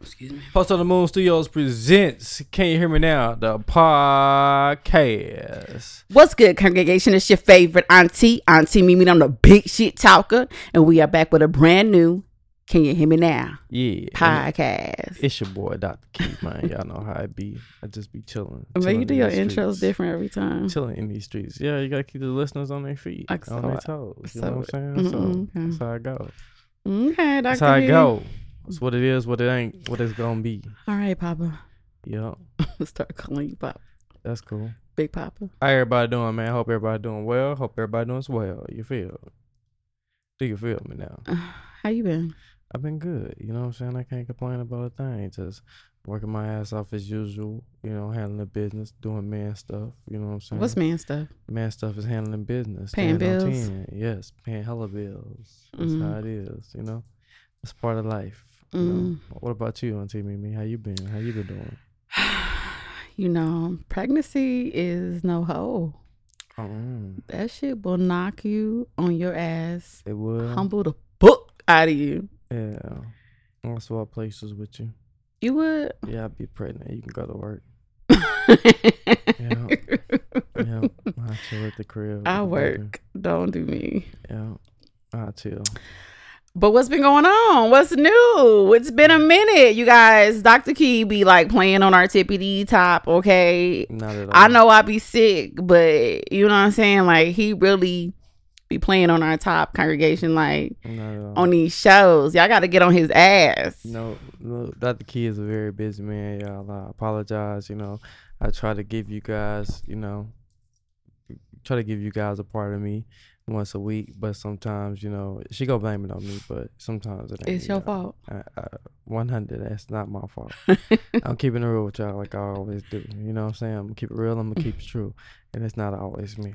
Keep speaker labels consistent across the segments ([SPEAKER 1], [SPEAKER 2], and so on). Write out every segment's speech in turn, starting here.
[SPEAKER 1] Excuse me.
[SPEAKER 2] Post on the Moon Studios presents Can You Hear Me Now? The podcast.
[SPEAKER 1] What's good, congregation? It's your favorite auntie, Auntie Mimi. I'm the big shit talker, and we are back with a brand new Can You Hear Me Now
[SPEAKER 2] Yeah.
[SPEAKER 1] podcast.
[SPEAKER 2] It's your boy, Dr. Keith, man. Y'all know how I be. I just be chilling.
[SPEAKER 1] But
[SPEAKER 2] chilling
[SPEAKER 1] you do
[SPEAKER 2] in
[SPEAKER 1] your
[SPEAKER 2] these
[SPEAKER 1] intros
[SPEAKER 2] streets.
[SPEAKER 1] different every time.
[SPEAKER 2] Chilling in these streets. Yeah, you gotta keep the listeners on their feet,
[SPEAKER 1] Like
[SPEAKER 2] on
[SPEAKER 1] so-
[SPEAKER 2] their toes. You know what I'm saying? Mm-hmm. So
[SPEAKER 1] mm-mm, okay.
[SPEAKER 2] that's how I go.
[SPEAKER 1] Okay,
[SPEAKER 2] That's
[SPEAKER 1] Dr.
[SPEAKER 2] how I
[SPEAKER 1] P.
[SPEAKER 2] go. It's what it is, what it ain't, what it's gonna be.
[SPEAKER 1] All right, Papa.
[SPEAKER 2] Yeah,
[SPEAKER 1] Let's start calling you Papa.
[SPEAKER 2] that's cool.
[SPEAKER 1] Big Papa.
[SPEAKER 2] How everybody doing, man? Hope everybody doing well. Hope everybody doing well. You feel? Do you feel me now?
[SPEAKER 1] How you been?
[SPEAKER 2] I've been good. You know what I'm saying? I can't complain about a thing. Just working my ass off as usual. You know, handling the business, doing man stuff. You know what I'm saying?
[SPEAKER 1] What's man stuff?
[SPEAKER 2] man stuff is handling business,
[SPEAKER 1] Paying bills?
[SPEAKER 2] 10. Yes, paying hella bills. That's
[SPEAKER 1] Mhm.
[SPEAKER 2] how it is. You know, it's part of life. You know?
[SPEAKER 1] Mm.
[SPEAKER 2] What about you, Auntie Mimi? How you been? How you been doing?
[SPEAKER 1] you know, pregnancy is no hoe.
[SPEAKER 2] Oh,
[SPEAKER 1] That shit will knock you on your ass,
[SPEAKER 2] it will.
[SPEAKER 1] humble the book out of you.
[SPEAKER 2] Yeah. I'll swap places with you.
[SPEAKER 1] You would.
[SPEAKER 2] Yeah, I'll be pregnant. You can go to work.
[SPEAKER 1] yeah.
[SPEAKER 2] Yeah, I'll chill at the crib.
[SPEAKER 1] I
[SPEAKER 2] the baby.
[SPEAKER 1] work. Don't do me.
[SPEAKER 2] Yeah, I'll chill.
[SPEAKER 1] But what's been going on? What's new? It's been a minute, you guys. Dr. Key be like playing on our tippity top, okay?
[SPEAKER 2] Not at all.
[SPEAKER 1] I know I be sick, but you know what I'm saying? Like he really be playing on our top congregation, like
[SPEAKER 2] Not at all.
[SPEAKER 1] on these shows. Y'all gotta get on his ass.
[SPEAKER 2] No, no, Dr. Key is a very busy man, y'all. I apologize. You know, I try to give you guys, you know, try to give you guys a part of me once a week, but sometimes, you know, she go blame it on me, but sometimes it ain't.
[SPEAKER 1] It's your fault.
[SPEAKER 2] I, 100, that's not my fault. I'm keeping it real with y'all like I always do. You know what I'm saying? I'm gonna keep it real, I'm gonna keep it true. And it's not always me.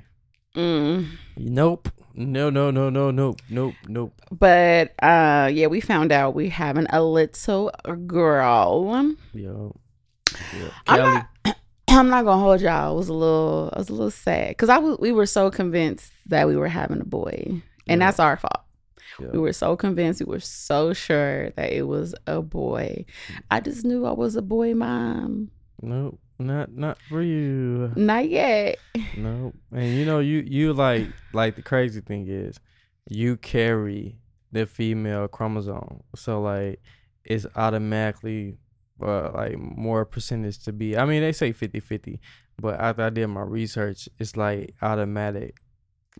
[SPEAKER 1] Mm.
[SPEAKER 2] Nope. No, no, no, no, nope, nope, nope.
[SPEAKER 1] But uh yeah, we found out we having a little girl.
[SPEAKER 2] Yo.
[SPEAKER 1] I'm
[SPEAKER 2] Kelly.
[SPEAKER 1] not, I'm not gonna hold y'all. I was a little I was a little sad because I was we were so convinced that we were having a boy. And
[SPEAKER 2] Yeah.
[SPEAKER 1] that's our fault.
[SPEAKER 2] Yeah.
[SPEAKER 1] We were so convinced, we were so sure that it was a boy. Mm. I just knew I was a boy mom.
[SPEAKER 2] Nope. Not not for you.
[SPEAKER 1] Not yet.
[SPEAKER 2] No, and you know you you like like the crazy thing is you carry the female chromosome, so like it's automatically uh, like more percentage to be. I mean they say 50-50, but after I did my research, it's like automatic.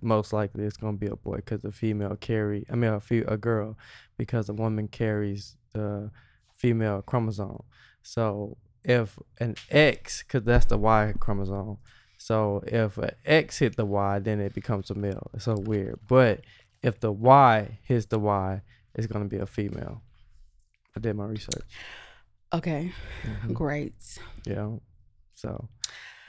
[SPEAKER 2] Most likely it's gonna be a boy because the female carry. I mean a fe- a girl because a woman carries the female chromosome. So if an X, because that's the Y chromosome. So if an X hit the Y, then it becomes a male. It's so weird. But if the Y hits the Y, it's gonna be a female. I did my research.
[SPEAKER 1] Okay.
[SPEAKER 2] Mhm.
[SPEAKER 1] Great.
[SPEAKER 2] Yeah. So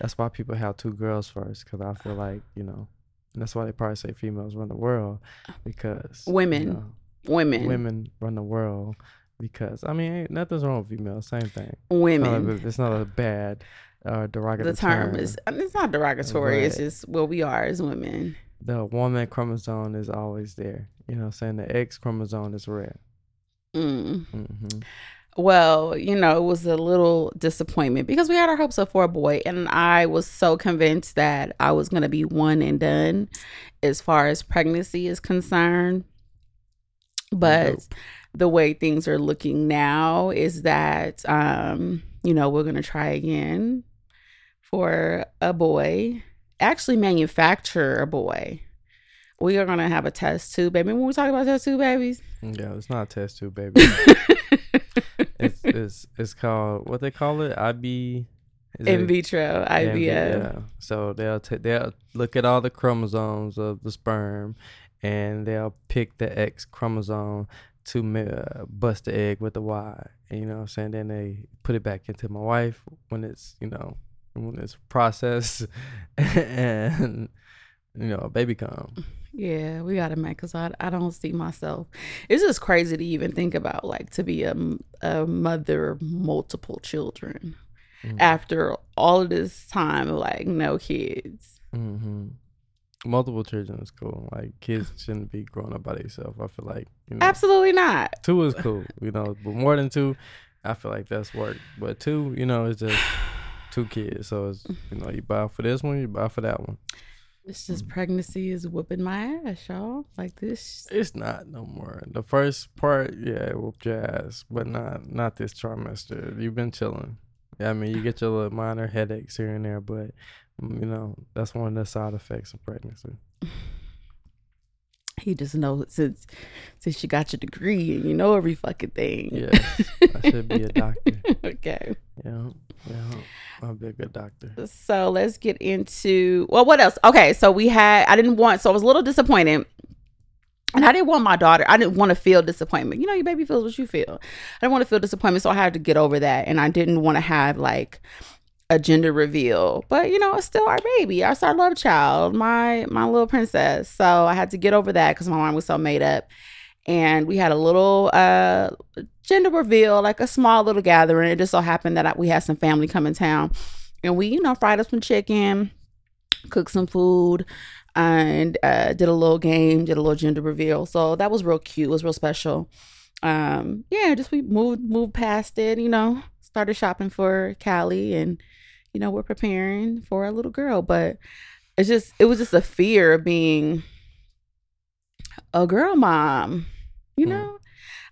[SPEAKER 2] that's why people have two girls first, because I feel like you know, and that's why they probably say females run the world, because you
[SPEAKER 1] Women.
[SPEAKER 2] know,
[SPEAKER 1] Women.
[SPEAKER 2] women run the world. Because I mean, ain't nothing's wrong with females. Same thing. It's not a-
[SPEAKER 1] Women.
[SPEAKER 2] It's not a bad uh, derogatory
[SPEAKER 1] The term is I mean, it's not derogatory. It's just what we are as women.
[SPEAKER 2] the woman chromosome is always there. You know, saying the X chromosome is rare.
[SPEAKER 1] Mm.
[SPEAKER 2] hmm
[SPEAKER 1] Well, you know, it was a little disappointment because we had our hopes up for a boy, and I was so convinced that I was going to be one and done as far as pregnancy is concerned. But
[SPEAKER 2] Nope.
[SPEAKER 1] the way things are looking now is that, um, you know, we're going to try again for a boy, actually manufacture a boy. We are going to have a test tube baby. When we talk about test tube babies,
[SPEAKER 2] Yeah, it's not a test tube, baby. it's it's it's called what they call it. IB. is
[SPEAKER 1] in vitro IVF.
[SPEAKER 2] Yeah. So they'll ta they'll look at all the chromosomes of the sperm, and they'll pick the X chromosome to uh, bust the egg with the Y. And, you know what I'm saying? Then they put it back into my wife when it's you know when it's processed, and you know a baby come.
[SPEAKER 1] Yeah, we got to make because I, I don't see myself. It's just crazy to even think about, like, to be a, a mother of multiple children
[SPEAKER 2] Mhm.
[SPEAKER 1] after all of this time of, like, no kids.
[SPEAKER 2] hmm Multiple children is cool. Like kids shouldn't be growing up by themselves. I feel like you know,
[SPEAKER 1] Absolutely not.
[SPEAKER 2] two is cool. You know, but more than two, I feel like that's work. But two, you know, it's just two kids. So it's you know, you buy for this one, you buy for that one.
[SPEAKER 1] It's just pregnancy is whooping my ass, y'all. Like this.
[SPEAKER 2] It's not no more. The first part, yeah, it whooped your ass, but not not this trimester. You've been chilling. Yeah, I mean, you get your little minor headaches here and there, but mm, you know that's one of the side effects of pregnancy.
[SPEAKER 1] He just knows since since you got your degree and you know every fucking thing.
[SPEAKER 2] Yeah, I should be a doctor.
[SPEAKER 1] okay.
[SPEAKER 2] Yeah, yeah, I'll be a good doctor.
[SPEAKER 1] So let's get into well, what else? Okay, so we had I didn't want so I was a little disappointed. And I didn't want my daughter, I didn't want to feel disappointment. You know, your baby feels what you feel. I didn't want to feel disappointment, so I had to get over that. And I didn't want to have like a gender reveal. But you know, it's still our baby, our our love child, my my little princess. So I had to get over that because my mom was so made up. And we had a little uh gender reveal, like a small little gathering. It just so happened that we had some family come in town, and we, you know, fried up some chicken, cooked some food, and uh, did a little game, did a little gender reveal. So that was real cute. It was real special. Um, yeah, just we moved moved past it. You know, started shopping for Callie, and you know, we're preparing for a little girl. But it's just it was just a fear of being a girl mom. You know, mm.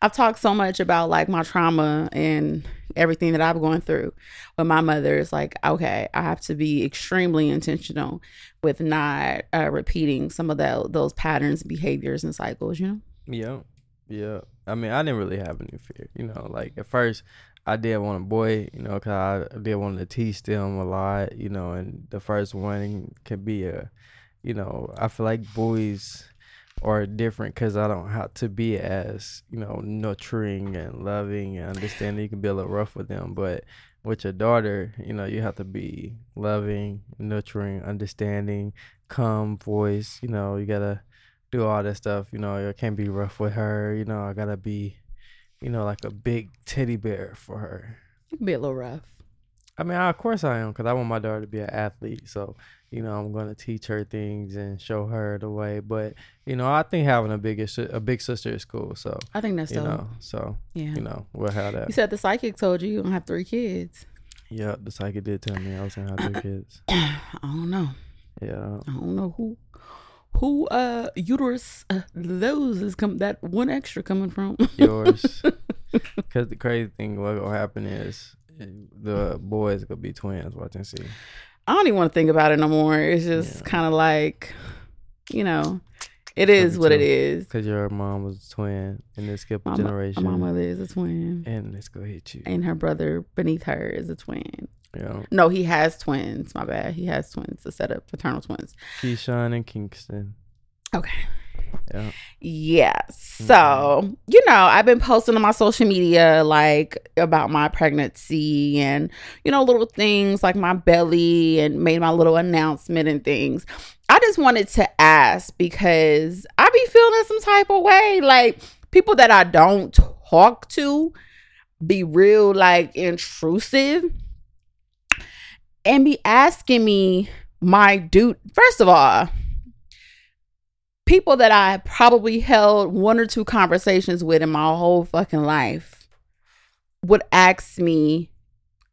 [SPEAKER 1] I've talked so much about like my trauma and everything that I've gone through with my mother. It's like, okay, I have to be extremely intentional with not uh, repeating some of the, those patterns, behaviors, and cycles, you know?
[SPEAKER 2] Yeah. Yeah. I mean, I didn't really have any fear, you know, like at first I did want a boy, you know, cause I did want to teach them a lot, you know, and the first one can be a, you know, I feel like boys are different because I don't have to be as you know nurturing and loving and understanding. You can be a little rough with them, but with your daughter, you know, you have to be loving, nurturing, understanding, calm voice. You know, you gotta do all that stuff. You know, I can't be rough with her. You know, I gotta be, you know, like a big teddy bear for her.
[SPEAKER 1] You can be a little rough.
[SPEAKER 2] I mean, of course I am, because I want my daughter to be an athlete. So, you know, I'm going to teach her things and show her the way. But, you know, I think having a big a big sister is cool. So
[SPEAKER 1] I think that's
[SPEAKER 2] you
[SPEAKER 1] dope.
[SPEAKER 2] know, so yeah, you know, we'll have that.
[SPEAKER 1] You said the psychic told you you don't have three kids.
[SPEAKER 2] Yeah, the psychic did tell me I was gonna have three kids.
[SPEAKER 1] I don't know.
[SPEAKER 2] Yeah,
[SPEAKER 1] I don't know who who uh uterus uh, those is come that one extra coming from
[SPEAKER 2] yours. Because the crazy thing what will happen is the boys gonna be twins. Watch and see.
[SPEAKER 1] I don't even want to think about it no more. It's just yeah. kind of like, you know, it is what it is.
[SPEAKER 2] Because your mom was a twin, and it skip a my, generation.
[SPEAKER 1] My mother is a twin,
[SPEAKER 2] and it's gonna hit you.
[SPEAKER 1] And her brother beneath her is a twin.
[SPEAKER 2] Yeah.
[SPEAKER 1] No, he has twins. My bad. He has twins. A set of paternal twins.
[SPEAKER 2] Keyshawn and Kingston.
[SPEAKER 1] Okay.
[SPEAKER 2] Yeah.
[SPEAKER 1] Yeah. So, mm-hmm. you know, I've been posting on my social media like about my pregnancy and, you know, little things like my belly and made my little announcement and things. I just wanted to ask because I be feeling some type of way. Like people that I don't talk to be real like intrusive and be asking me my dude. First of all, people that I probably held one or two conversations with in my whole fucking life would ask me,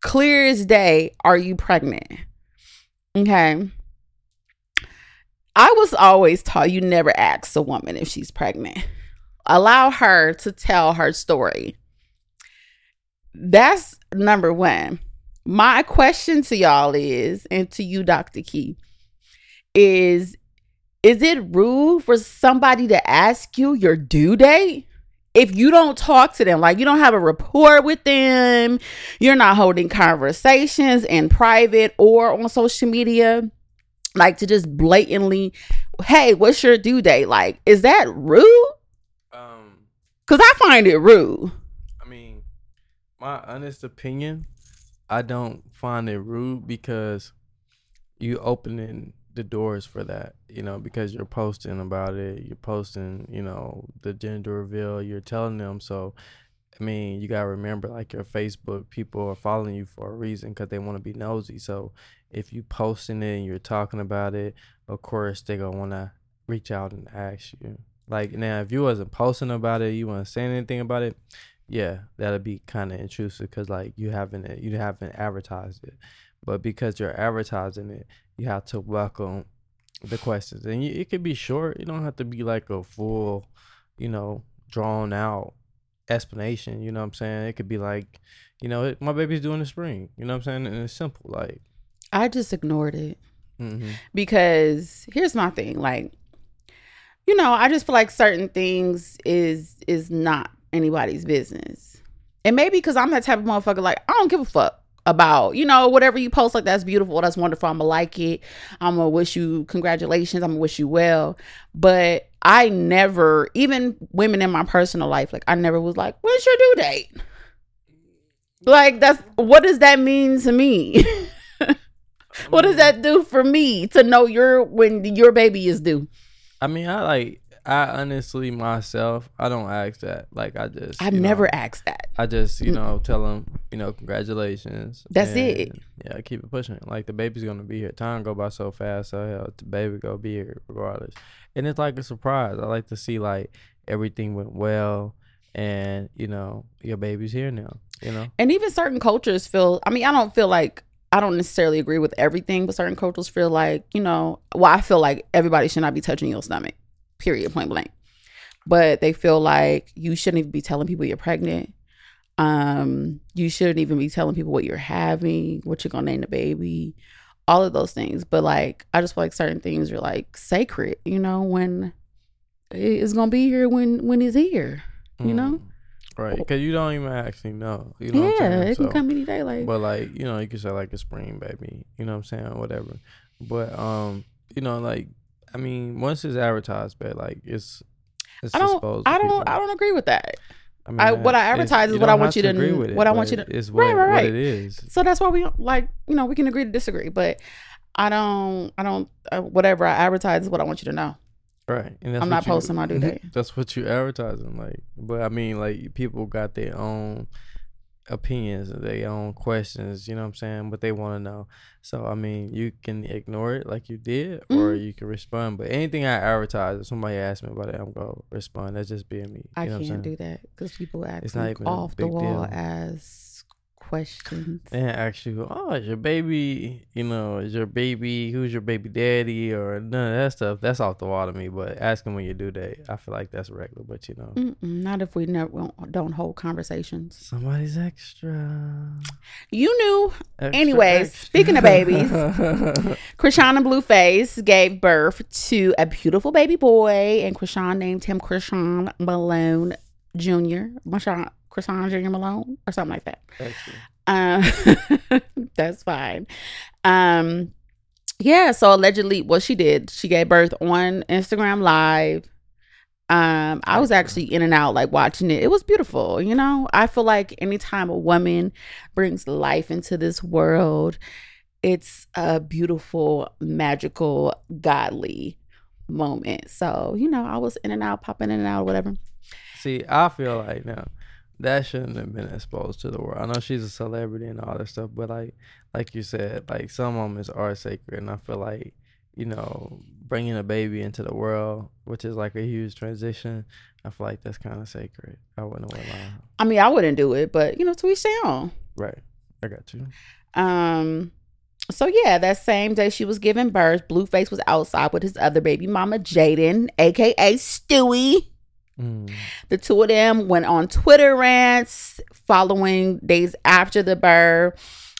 [SPEAKER 1] clear as day, are you pregnant? Okay. I was always taught you never ask a woman if she's pregnant. Allow her to tell her story. That's number one. My question to y'all is, and to you, Dr. Key, is is it rude for somebody to ask you your due date? If you don't talk to them, like you don't have a rapport with them, you're not holding conversations in private or on social media, like to just blatantly, hey, what's your due date? Like, is that rude? Um, because I find it rude.
[SPEAKER 2] I mean, my honest opinion, I don't find it rude because you opening the doors for that, you know, because you're posting about it, you're posting, you know, the gender reveal, you're telling them. So, I mean, you gotta remember, like your Facebook, people are following you for a reason because they want to be nosy. So, if you posting it and you're talking about it, of course they gonna wanna reach out and ask you. Like now, if you wasn't posting about it, you wasn't saying anything about it, yeah, that'll be kind of intrusive because like you haven't you haven't advertised it, but because you're advertising it, you have to welcome the questions, and you, it could be short. You don't have to be like a full, you know, drawn out explanation. You know what I'm saying? It could be like, you know, it, my baby's doing the spring. You know what I'm saying? And it's simple, like.
[SPEAKER 1] I just ignored it
[SPEAKER 2] Mm-hmm.
[SPEAKER 1] because here's my thing like you know i just feel like certain things is is not anybody's business. And maybe because i'm that type of motherfucker like i don't give a fuck about you know whatever you post like that's beautiful that's wonderful i'm gonna like it i'm gonna wish you congratulations i'm gonna wish you well. But i never even women in my personal life like i never was like when's your due date? Like that's what does that mean to me? What does mm. that do for me to know your when your baby is due?
[SPEAKER 2] I mean, I like. I honestly myself, I don't ask that. Like, I just.
[SPEAKER 1] i've
[SPEAKER 2] you know,
[SPEAKER 1] never asked that
[SPEAKER 2] I just, you know, tell them, you know, congratulations.
[SPEAKER 1] That's it.
[SPEAKER 2] Yeah, keep it pushing. Like the baby's gonna be here. Time go by so fast. So hell, the baby gonna be here regardless. And it's like a surprise. I like to see like everything went well, and you know, your baby's here now. You know.
[SPEAKER 1] and even certain cultures feel i mean i don't feel like i don't necessarily agree with everything but certain cultures feel like you know well i feel like everybody should not be touching your stomach period point blank but they feel like you shouldn't even be telling people you're pregnant um you shouldn't even be telling people what you're having what you're gonna name the baby all of those things but like i just feel like certain things are like sacred you know when it's gonna be here when when it's here you know
[SPEAKER 2] Mm. Right, because you don't even actually know. You know
[SPEAKER 1] yeah it can
[SPEAKER 2] So-
[SPEAKER 1] come any day like
[SPEAKER 2] But like, you know, you could say like a spring baby, you know what I'm saying, whatever. But um, you know, like I mean, once it's advertised, but like it's it's
[SPEAKER 1] I don't. I don't. I don't agree with that.
[SPEAKER 2] I, mean,
[SPEAKER 1] I- what I advertise is what I want you to
[SPEAKER 2] agree with it,
[SPEAKER 1] what I want you to-
[SPEAKER 2] Is what,
[SPEAKER 1] Right, right,
[SPEAKER 2] what it is.
[SPEAKER 1] So that's why we like. You know, we can agree to disagree, but I don't. I don't. Uh, whatever I advertise is what I want you to know.
[SPEAKER 2] Right. And that's
[SPEAKER 1] I'm not
[SPEAKER 2] you-
[SPEAKER 1] posting my due date.
[SPEAKER 2] That's what you advertising, like. But I mean, like people got their own opinions, their own questions. You know what I'm saying? What they want to know. So I mean, you can ignore it like you did, or
[SPEAKER 1] Mhm.
[SPEAKER 2] you can respond. But anything I advertise, if somebody asks me about it, I'm gonna respond. That's just being me.
[SPEAKER 1] I
[SPEAKER 2] you know what I'm
[SPEAKER 1] can't do that because people ask
[SPEAKER 2] It's not even
[SPEAKER 1] off the wall
[SPEAKER 2] deal.
[SPEAKER 1] as questions.
[SPEAKER 2] And ask you, oh, is your baby, you know, is your baby, who's your baby daddy, or none of that stuff. That's off the wall to me. But asking when you do that, I feel like that's regular. But you know,
[SPEAKER 1] Mm-mm, not if we never don't hold conversations.
[SPEAKER 2] somebody's extra.
[SPEAKER 1] You knew
[SPEAKER 2] Extra,
[SPEAKER 1] Anyways,
[SPEAKER 2] extra.
[SPEAKER 1] speaking of babies, Krishana Blueface gave birth to a beautiful baby boy, and Chrisean named him Chrisean Malone Jr. Chrisean, Jr. Malone, or something like that. Um, that's fine. Um, yeah. So allegedly, what she did, she gave birth on Instagram Live. Um, I was actually in and out, like watching it. It was beautiful. You know, I feel like anytime a woman brings life into this world, it's a beautiful, magical, godly moment. So, you know, I was in and out, popping in and out, whatever.
[SPEAKER 2] See, I feel like now that shouldn't have been exposed to the world. I know she's a celebrity and all that stuff, but like, like you said, like some moments are sacred, and I feel like you know bringing a baby into the world, which is like a huge transition. I feel like that's kind of sacred. I wouldn't want to lie.
[SPEAKER 1] I mean, I wouldn't do it, but you know, to each their own.
[SPEAKER 2] Right, I got you.
[SPEAKER 1] Um, so yeah, that same day she was giving birth, Blueface was outside with his other baby mama, Jaidyn, aka Stewie.
[SPEAKER 2] Mm.
[SPEAKER 1] The two of them went on Twitter rants following days after the birth.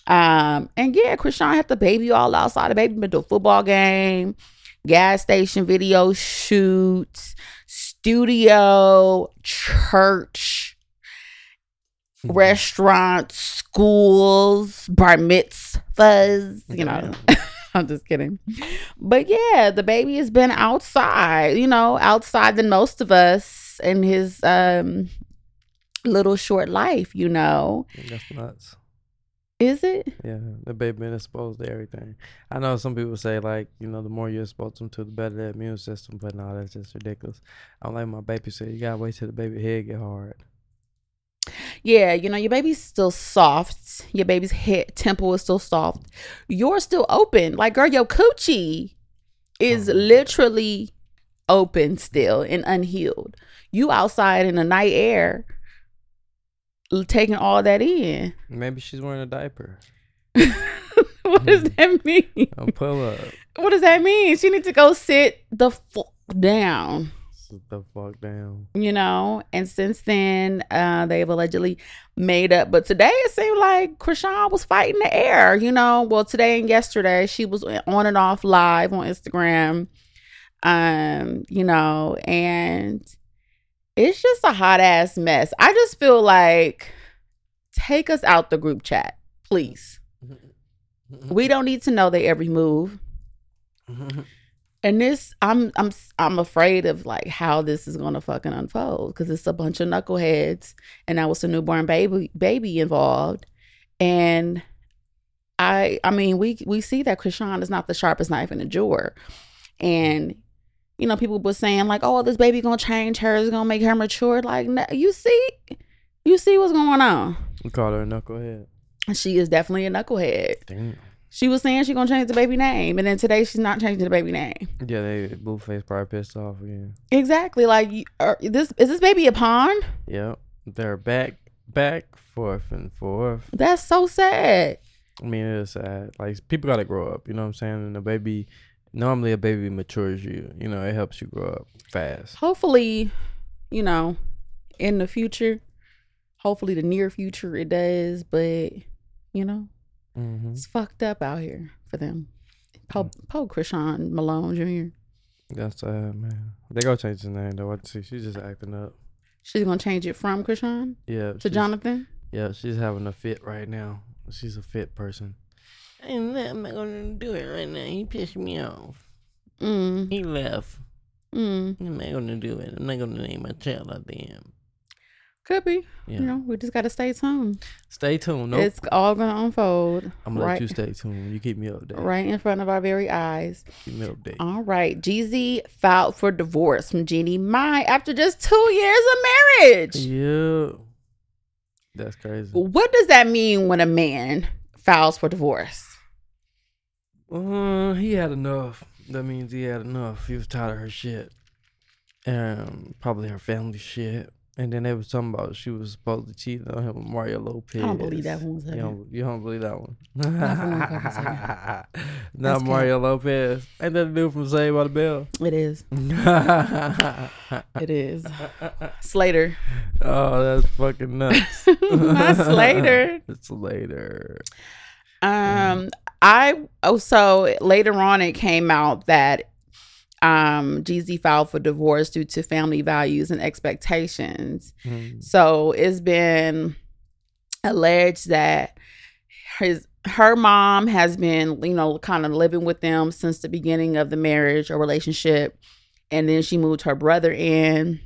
[SPEAKER 1] Um, and yeah, Chrisean had the baby all outside. The baby been to a football game, gas station video shoots, studio, church,
[SPEAKER 2] Mm-hmm.
[SPEAKER 1] restaurants, schools, bar mitzvahs, you know. I'm just kidding. But yeah, the baby has been outside, you know, outside than most of us in his um little short life, you know.
[SPEAKER 2] That's nuts.
[SPEAKER 1] Is it?
[SPEAKER 2] Yeah, the baby been exposed to everything. I know some people say like, you know, the more you expose them to, the better their immune system. But no, that's just ridiculous. I'm like my baby said, you gotta wait till the baby head get hard.
[SPEAKER 1] Yeah, you know, your baby's still soft. Your baby's head temple is still soft. You're still open. Like, girl, your coochie is
[SPEAKER 2] Oh.
[SPEAKER 1] literally open still and unhealed. You outside in the night air. taking all that in.
[SPEAKER 2] Maybe she's wearing a diaper.
[SPEAKER 1] what does
[SPEAKER 2] Mm.
[SPEAKER 1] that mean?
[SPEAKER 2] A pull up.
[SPEAKER 1] What does that mean? She needs to go sit the fuck down.
[SPEAKER 2] Sit the fuck down.
[SPEAKER 1] you know. And since then, uh, they've allegedly made up. But today it seemed like Chrisean was fighting the air, you know. Well, today and yesterday she was on and off live on Instagram, um, you know, and it's just a hot ass mess. I just feel like take us out the group chat, please. We don't need to know their every move. And this, I'm, I'm, I'm afraid of like how this is gonna fucking unfold because it's a bunch of knuckleheads, and now was a newborn baby, baby involved, and I, I mean, we we see that Chrisean is not the sharpest knife in the drawer, and you know, people were saying like, oh, this baby gonna change her, it's gonna make her mature. Like, you see, you see what's going on.
[SPEAKER 2] We call her a knucklehead.
[SPEAKER 1] She is definitely a knucklehead.
[SPEAKER 2] Damn.
[SPEAKER 1] She was saying she gonna change the baby name, and then today she's not changing the baby name.
[SPEAKER 2] Yeah, they Blueface probably pissed off again.
[SPEAKER 1] Exactly. Like are, er, this is this baby a pawn?
[SPEAKER 2] Yep. They're back, back, forth and forth.
[SPEAKER 1] That's so sad.
[SPEAKER 2] I mean, it is sad. Like people gotta grow up. You know what I'm saying? And a baby, normally a baby matures you. You know, it helps you grow up fast.
[SPEAKER 1] Hopefully, you know, in the future, hopefully the near future it does, but you know,
[SPEAKER 2] Mm-hmm.
[SPEAKER 1] it's fucked up out here for them. Po, po Chrisean Malone Jr.
[SPEAKER 2] That's sad, man. They gonna change his name though. I see. She's just acting up.
[SPEAKER 1] She's gonna change it from Chrisean
[SPEAKER 2] Yeah.
[SPEAKER 1] to Jonathan.
[SPEAKER 2] Yeah, she's having a fit right now. She's a fit person. I'm not, I'm not gonna do it right now. He pissed me off.
[SPEAKER 1] Mm,
[SPEAKER 2] He left.
[SPEAKER 1] mm.
[SPEAKER 2] I'm not gonna do it. I'm not gonna name my child after him.
[SPEAKER 1] Could be.
[SPEAKER 2] Yeah.
[SPEAKER 1] You know, we just gotta stay tuned.
[SPEAKER 2] Stay tuned. Nope.
[SPEAKER 1] It's all gonna unfold
[SPEAKER 2] I'm gonna
[SPEAKER 1] right,
[SPEAKER 2] let you stay tuned. You keep me updated.
[SPEAKER 1] right in front of our very eyes.
[SPEAKER 2] Keep me updated.
[SPEAKER 1] All right. Jeezy filed for divorce from Jeannie Mai after just two years of marriage.
[SPEAKER 2] Yeah. That's crazy.
[SPEAKER 1] What does that mean when a man files for divorce?
[SPEAKER 2] Uh, he had enough. That means he had enough. He was tired of her shit. Um, probably her family shit. And then they was talking about she was supposed to cheat on him with Mario Lopez.
[SPEAKER 1] I don't believe that one
[SPEAKER 2] You don't, you don't believe that one?
[SPEAKER 1] Not for one fucking second.
[SPEAKER 2] Not Mario Lopez. Ain't that the dude from Saved by the Bell?
[SPEAKER 1] It is. It is. Slater.
[SPEAKER 2] Oh, that's fucking nuts.
[SPEAKER 1] Not Slater.
[SPEAKER 2] It's later.
[SPEAKER 1] Um, I oh so later on it came out that um Jeezy filed for divorce due to family values and expectations.
[SPEAKER 2] Mm.
[SPEAKER 1] So it's been alleged that his her mom has been, you know, kind of living with them since the beginning of the marriage or relationship. And then she moved her brother in.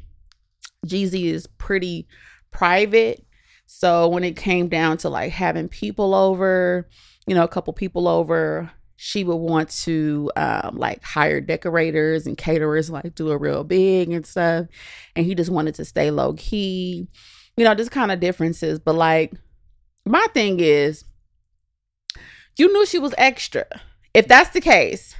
[SPEAKER 1] Jeezy is pretty private. So when it came down to like having people over, you know, a couple people over, she would want to um, like hire decorators and caterers, like do a real big and stuff. And he just wanted to stay low key, you know, just kind of differences. But like, my thing is, you knew she was extra. If that's the case,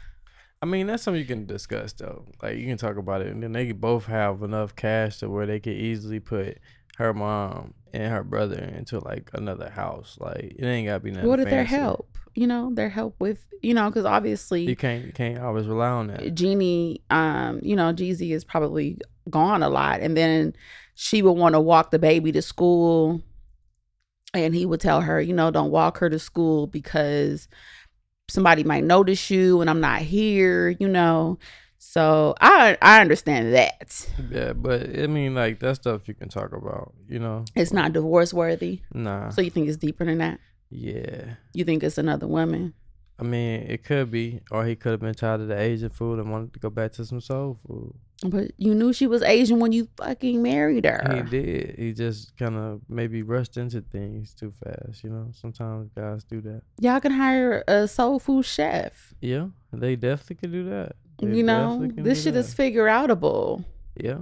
[SPEAKER 2] I mean, that's something you can discuss though. Like you can talk about it, and then they both have enough cash to where they could easily put her mom and her brother into like another house. Like it ain't gotta be nothing.
[SPEAKER 1] what if their help? You know, their help with, you know, because obviously
[SPEAKER 2] You can't you can't always rely on that.
[SPEAKER 1] Jeannie, um, you know, Jeezy is probably gone a lot. And then she would want to walk the baby to school. And he would tell her, you know, don't walk her to school because somebody might notice you and I'm not here, you know. So I I understand that.
[SPEAKER 2] Yeah, but I mean, like that stuff you can talk about. You know,
[SPEAKER 1] It's not divorce worthy.
[SPEAKER 2] nah.
[SPEAKER 1] So you think it's deeper than that?
[SPEAKER 2] yeah,
[SPEAKER 1] You think it's another woman?
[SPEAKER 2] I mean, it could be, or he could have been tired of the Asian food and wanted to go back to some soul food.
[SPEAKER 1] But you knew she was Asian when you fucking married her.
[SPEAKER 2] He did. He just kind of maybe rushed into things too fast. You know, sometimes guys do that.
[SPEAKER 1] Y'all can hire a soul food chef.
[SPEAKER 2] Yeah, they definitely could do that.
[SPEAKER 1] You know, this shit
[SPEAKER 2] that.
[SPEAKER 1] is figure outable.
[SPEAKER 2] Yeah,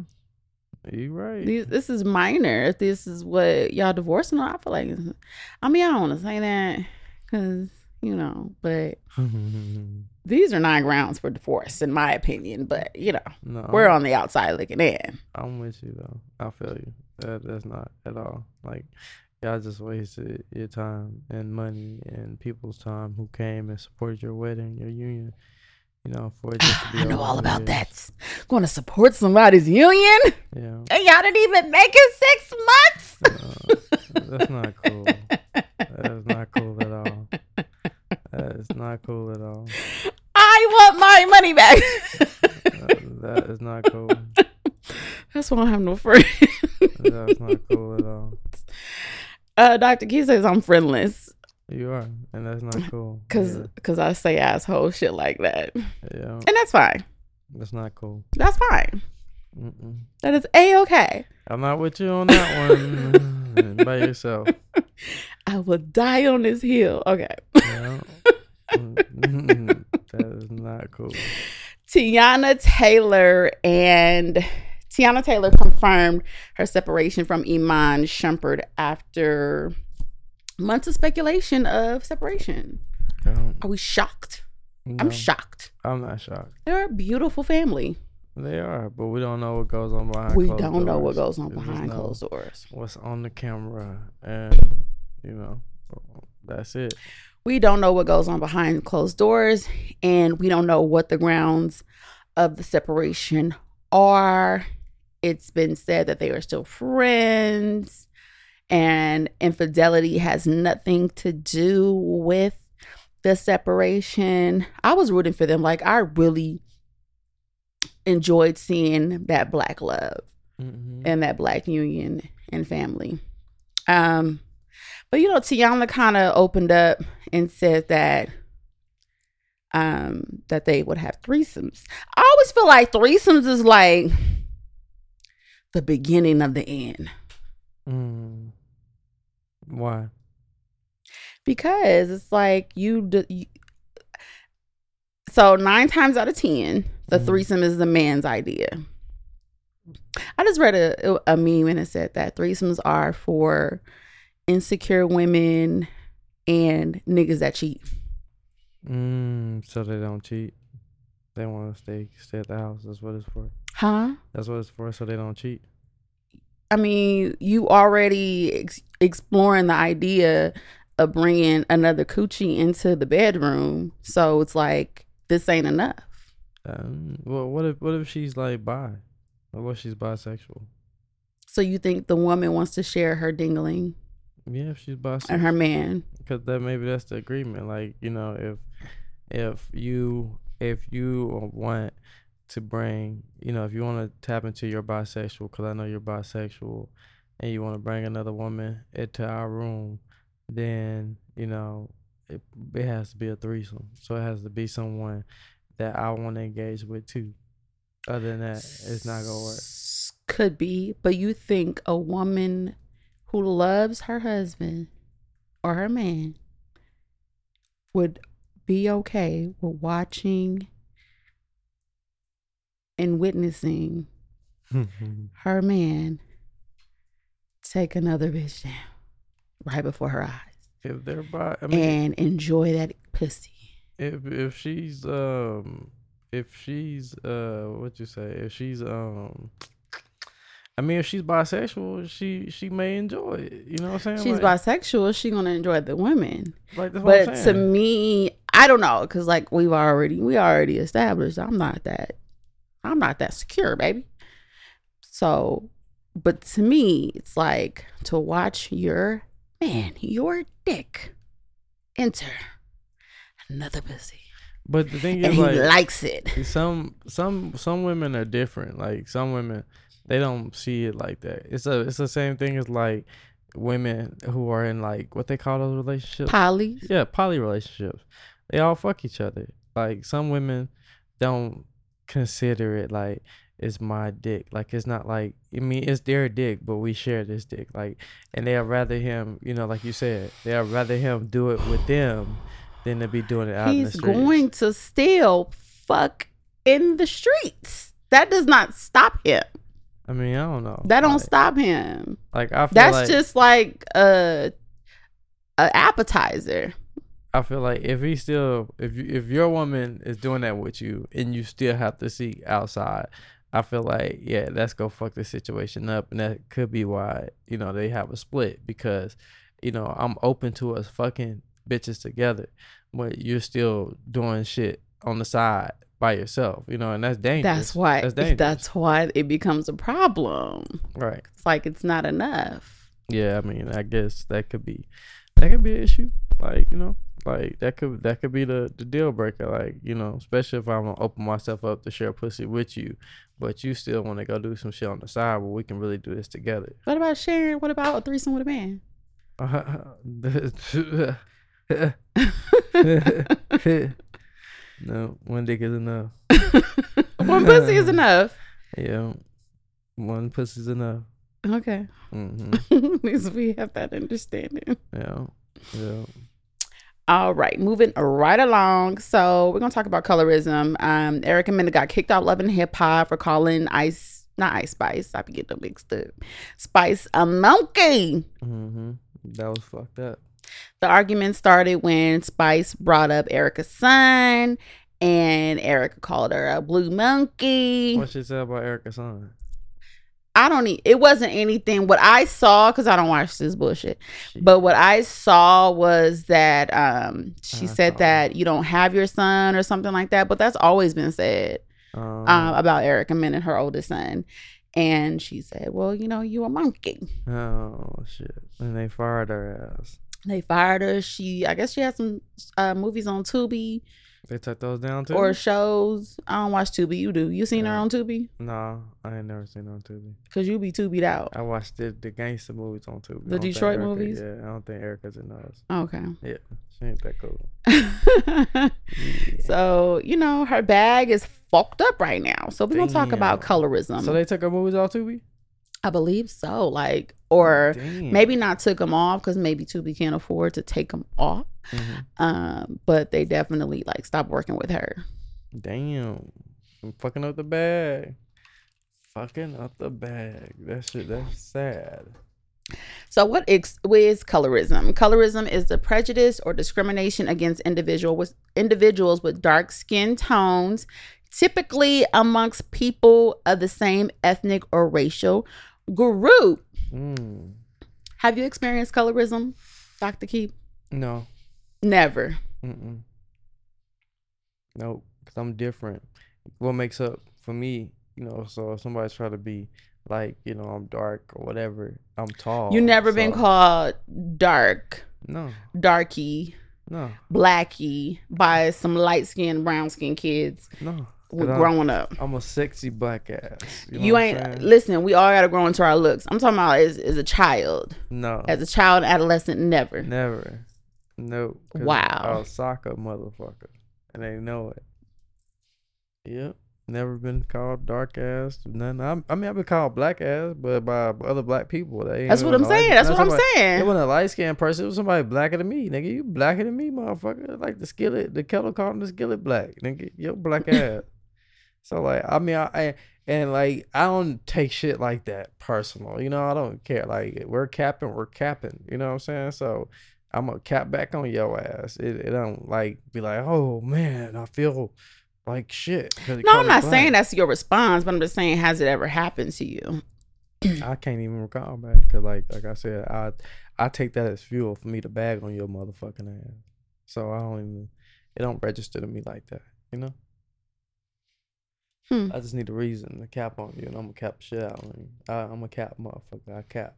[SPEAKER 2] you right.
[SPEAKER 1] These, this is minor. If this is what y'all divorcing, I feel like. I mean, I don't want to say that because you know, but these are not grounds for divorce, in my opinion. But you know,
[SPEAKER 2] no,
[SPEAKER 1] we're on the outside looking in.
[SPEAKER 2] I'm with you though. I feel you. That that's not at all like Y'all just wasted your time and money and people's time who came and supported your wedding, your union. You know, for it just to be
[SPEAKER 1] I know all about that. Going to support somebody's union,
[SPEAKER 2] Yeah,
[SPEAKER 1] and y'all didn't even make it six months.
[SPEAKER 2] uh, that's not cool. That's not cool at all. That is not cool at all.
[SPEAKER 1] I want my money back.
[SPEAKER 2] That is not cool.
[SPEAKER 1] That's why I have no friends.
[SPEAKER 2] That's not cool at all.
[SPEAKER 1] Uh, Dr. Key says I'm friendless
[SPEAKER 2] You are, and that's not cool.
[SPEAKER 1] because
[SPEAKER 2] yeah,
[SPEAKER 1] I say asshole shit like that,
[SPEAKER 2] yeah,
[SPEAKER 1] and that's fine.
[SPEAKER 2] that's not cool.
[SPEAKER 1] That's fine.
[SPEAKER 2] Mm-mm.
[SPEAKER 1] That is a okay.
[SPEAKER 2] I'm not with you on that one. By yourself.
[SPEAKER 1] I will die on this hill. Okay.
[SPEAKER 2] Yeah. That is not cool.
[SPEAKER 1] Teyana Taylor and Teyana Taylor confirmed her separation from Iman Shumpert after months of speculation of separation.
[SPEAKER 2] Um,
[SPEAKER 1] Are we shocked?
[SPEAKER 2] no,
[SPEAKER 1] I'm shocked.
[SPEAKER 2] I'm not shocked.
[SPEAKER 1] They're a beautiful family.
[SPEAKER 2] They are, but we don't know what goes on behind.
[SPEAKER 1] we don't know what goes on
[SPEAKER 2] We
[SPEAKER 1] behind closed doors.
[SPEAKER 2] What's on the camera, and you know, that's it.
[SPEAKER 1] We don't know what goes on behind closed doors, and we don't know what the grounds of the separation are. It's been said that they are still friends, and infidelity has nothing to do with the separation. I was rooting for them. Like, I really enjoyed seeing that black love
[SPEAKER 2] Mm-hmm.
[SPEAKER 1] and that black union and family. Um, but you know, Teyana kind of opened up and said that um that they would have threesomes. I always feel like threesomes is like the beginning of the end
[SPEAKER 2] Mm. Why?
[SPEAKER 1] because it's like you, d- you so nine times out of ten the
[SPEAKER 2] Mhm.
[SPEAKER 1] threesome is the man's idea i just read a, a meme and it said that threesomes are for insecure women and niggas that cheat
[SPEAKER 2] Mm, so they don't cheat. They want to stay stay at the house. That's what it's for.
[SPEAKER 1] huh
[SPEAKER 2] That's what it's for. So they don't cheat.
[SPEAKER 1] I mean you already ex- exploring the idea of bringing another coochie into the bedroom so it's like this ain't enough
[SPEAKER 2] Um, well, what if what if she's like bi? Or what if she's bisexual?
[SPEAKER 1] so you think the woman wants to share her dingling
[SPEAKER 2] Yeah, if she's bisexual.
[SPEAKER 1] and her man
[SPEAKER 2] because that maybe that's the agreement like you know if if you if you want to bring you know if you want to tap into your bisexual because i know you're bisexual and you want to bring another woman into our room then you know it, it has to be a threesome. So it has to be someone that i want to engage with too. Other than that it's not gonna work.
[SPEAKER 1] Could be, but you think a woman who loves her husband or her man would be okay with watching and witnessing her man take another bitch down right before her eyes
[SPEAKER 2] if they're bi i mean
[SPEAKER 1] and enjoy that pussy?
[SPEAKER 2] if if she's um if she's uh what you say if she's um I mean if she's bisexual she she may enjoy it you know what I'm saying
[SPEAKER 1] She's
[SPEAKER 2] like,
[SPEAKER 1] bisexual. She gonna enjoy the women.
[SPEAKER 2] like that's what I'm
[SPEAKER 1] but to me i don't know because like we've already we already established i'm not that i'm not that secure baby. So but to me it's like to watch your man your dick enter another pussy.
[SPEAKER 2] But the thing is
[SPEAKER 1] he
[SPEAKER 2] like
[SPEAKER 1] likes it.
[SPEAKER 2] some some some women are different. Like some women they don't see it like that. It's a it's the same thing as like women who are in like what they call those relationships?
[SPEAKER 1] Poly.
[SPEAKER 2] Yeah, poly relationships. They all fuck each other. Like some women don't consider it like it's my dick. Like it's not like I mean it's their dick, but we share this dick. Like and they'd rather him, you know, like you said, they'd rather him do it with them than to be doing it out in the
[SPEAKER 1] he's
[SPEAKER 2] streets.
[SPEAKER 1] going to still fuck in the streets that does not stop him
[SPEAKER 2] I mean, I don't know.
[SPEAKER 1] that don't
[SPEAKER 2] like,
[SPEAKER 1] stop him
[SPEAKER 2] Like I feel
[SPEAKER 1] That's
[SPEAKER 2] like,
[SPEAKER 1] just like a, a appetizer.
[SPEAKER 2] I feel like if he still if you if your woman is doing that with you and you still have to seek outside I feel like yeah, that's gonna fuck the situation up, and that could be why you know they have a split because you know I'm open to us fucking bitches together, but you're still doing shit on the side by yourself, you know, and that's dangerous.
[SPEAKER 1] That's why.
[SPEAKER 2] That's dangerous.
[SPEAKER 1] That's, why it becomes a problem.
[SPEAKER 2] right.
[SPEAKER 1] It's like it's not enough.
[SPEAKER 2] Yeah, I mean, I guess that could be that could be an issue. Like, you know, like that could that could be the, the deal breaker. Like, you know, especially if I'm gonna open myself up to share pussy with you, but you still want to go do some shit on the side where we can really do this together.
[SPEAKER 1] What about sharing? What about a threesome with a man?
[SPEAKER 2] no, one dick is enough.
[SPEAKER 1] One pussy is enough.
[SPEAKER 2] Yeah, one pussy's enough.
[SPEAKER 1] Okay.
[SPEAKER 2] hmm
[SPEAKER 1] At least we have that understanding.
[SPEAKER 2] Yeah, yeah.
[SPEAKER 1] All right, moving right along. So we're gonna talk about colorism. Um, Erica Mena got kicked out Love & Hip Hop for calling Ice, not Ice Spice. I be getting them mixed up. Spice a monkey.
[SPEAKER 2] Mm-hmm. That was fucked up.
[SPEAKER 1] The argument started when Spice brought up Erica's son, and Erica called her a blue monkey.
[SPEAKER 2] What she said about Erica's son?
[SPEAKER 1] I don't need. It wasn't anything. What I saw, because I don't watch this bullshit.
[SPEAKER 2] Shit.
[SPEAKER 1] But what I saw was that um she said that you don't have your son or something like that. But that's always been said
[SPEAKER 2] Um,
[SPEAKER 1] um, about Erica Mena and her oldest son. And she said, "Well, you know, you a monkey."
[SPEAKER 2] oh shit! And they fired her ass.
[SPEAKER 1] They fired her. She, I guess, she had some uh, movies on Tubi
[SPEAKER 2] They took those down too.
[SPEAKER 1] or shows. I don't watch Tubi. You do. You seen her on Tubi?
[SPEAKER 2] no, I ain't never seen her on Tubi.
[SPEAKER 1] Cause you be Tubi'd out.
[SPEAKER 2] I watched the the gangster movies on Tubi.
[SPEAKER 1] The Detroit
[SPEAKER 2] Erica-
[SPEAKER 1] movies?
[SPEAKER 2] Yeah, I don't think Erica's in those.
[SPEAKER 1] Okay.
[SPEAKER 2] Yeah, she ain't that cool.
[SPEAKER 1] so you know her bag is fucked up right now. So we're gonna talk about colorism.
[SPEAKER 2] so they took her movies off Tubi.
[SPEAKER 1] I believe so. Like, or
[SPEAKER 2] Damn.
[SPEAKER 1] maybe not took them off because maybe Tubi can't afford to take them off.
[SPEAKER 2] Mhm.
[SPEAKER 1] Um, but they definitely like stopped working with her.
[SPEAKER 2] Damn, I'm fucking up the bag. Fucking up the bag. That shit. That's sad.
[SPEAKER 1] So, what ex- what is colorism? Colorism is the prejudice or discrimination against individual with individuals with dark skin tones, typically amongst people of the same ethnic or racial group.
[SPEAKER 2] Mm.
[SPEAKER 1] Have you experienced colorism, Dr. Keep?
[SPEAKER 2] No.
[SPEAKER 1] Never.
[SPEAKER 2] Mm-mm. Nope, because I'm different. What makes up for me, you know, so if somebody's trying to be like, you know, I'm dark or whatever, I'm tall.
[SPEAKER 1] you never been called dark,
[SPEAKER 2] No,
[SPEAKER 1] darky,
[SPEAKER 2] no,
[SPEAKER 1] blacky by some light skinned, brown skinned kids
[SPEAKER 2] no. 'Cause I'm-
[SPEAKER 1] growing up.
[SPEAKER 2] I'm a sexy black ass. You, know
[SPEAKER 1] You ain't listen. We all gotta grow into our looks. I'm talking about as, as a child,
[SPEAKER 2] No,
[SPEAKER 1] as a child, adolescent, never.
[SPEAKER 2] never. Nope. 'cause
[SPEAKER 1] Wow.
[SPEAKER 2] I was soccer motherfucker, and they know it. Yep. Never been called dark ass. None. I'm, I mean, I've been called black ass, but by other black people. They ain't
[SPEAKER 1] That's what I'm saying. That's what I'm
[SPEAKER 2] saying. It wasn't a light skinned person. It was somebody blacker than me, nigga. You blacker than me, motherfucker. Like the skillet, the kettle calling the skillet black, nigga. Yo, black ass. So like, I mean, I, I and like, I don't take shit like that personal. You know, I don't care. Like, we're capping, we're capping. You know what I'm saying? So. I'm gonna cap back on your ass. It, it don't like be like, oh man, I feel like shit.
[SPEAKER 1] No, I'm not
[SPEAKER 2] black."
[SPEAKER 1] saying that's your response, but I'm just saying, has it ever happened to you?
[SPEAKER 2] I can't even recall back because, like, like I said, I I take that as fuel for me to bag on your motherfucking ass. So I don't even it don't register to me like that, you know.
[SPEAKER 1] Hmm.
[SPEAKER 2] I just need a reason to cap on you, and I'm gonna cap shit out on you. I, I'm a cap motherfucker. I cap,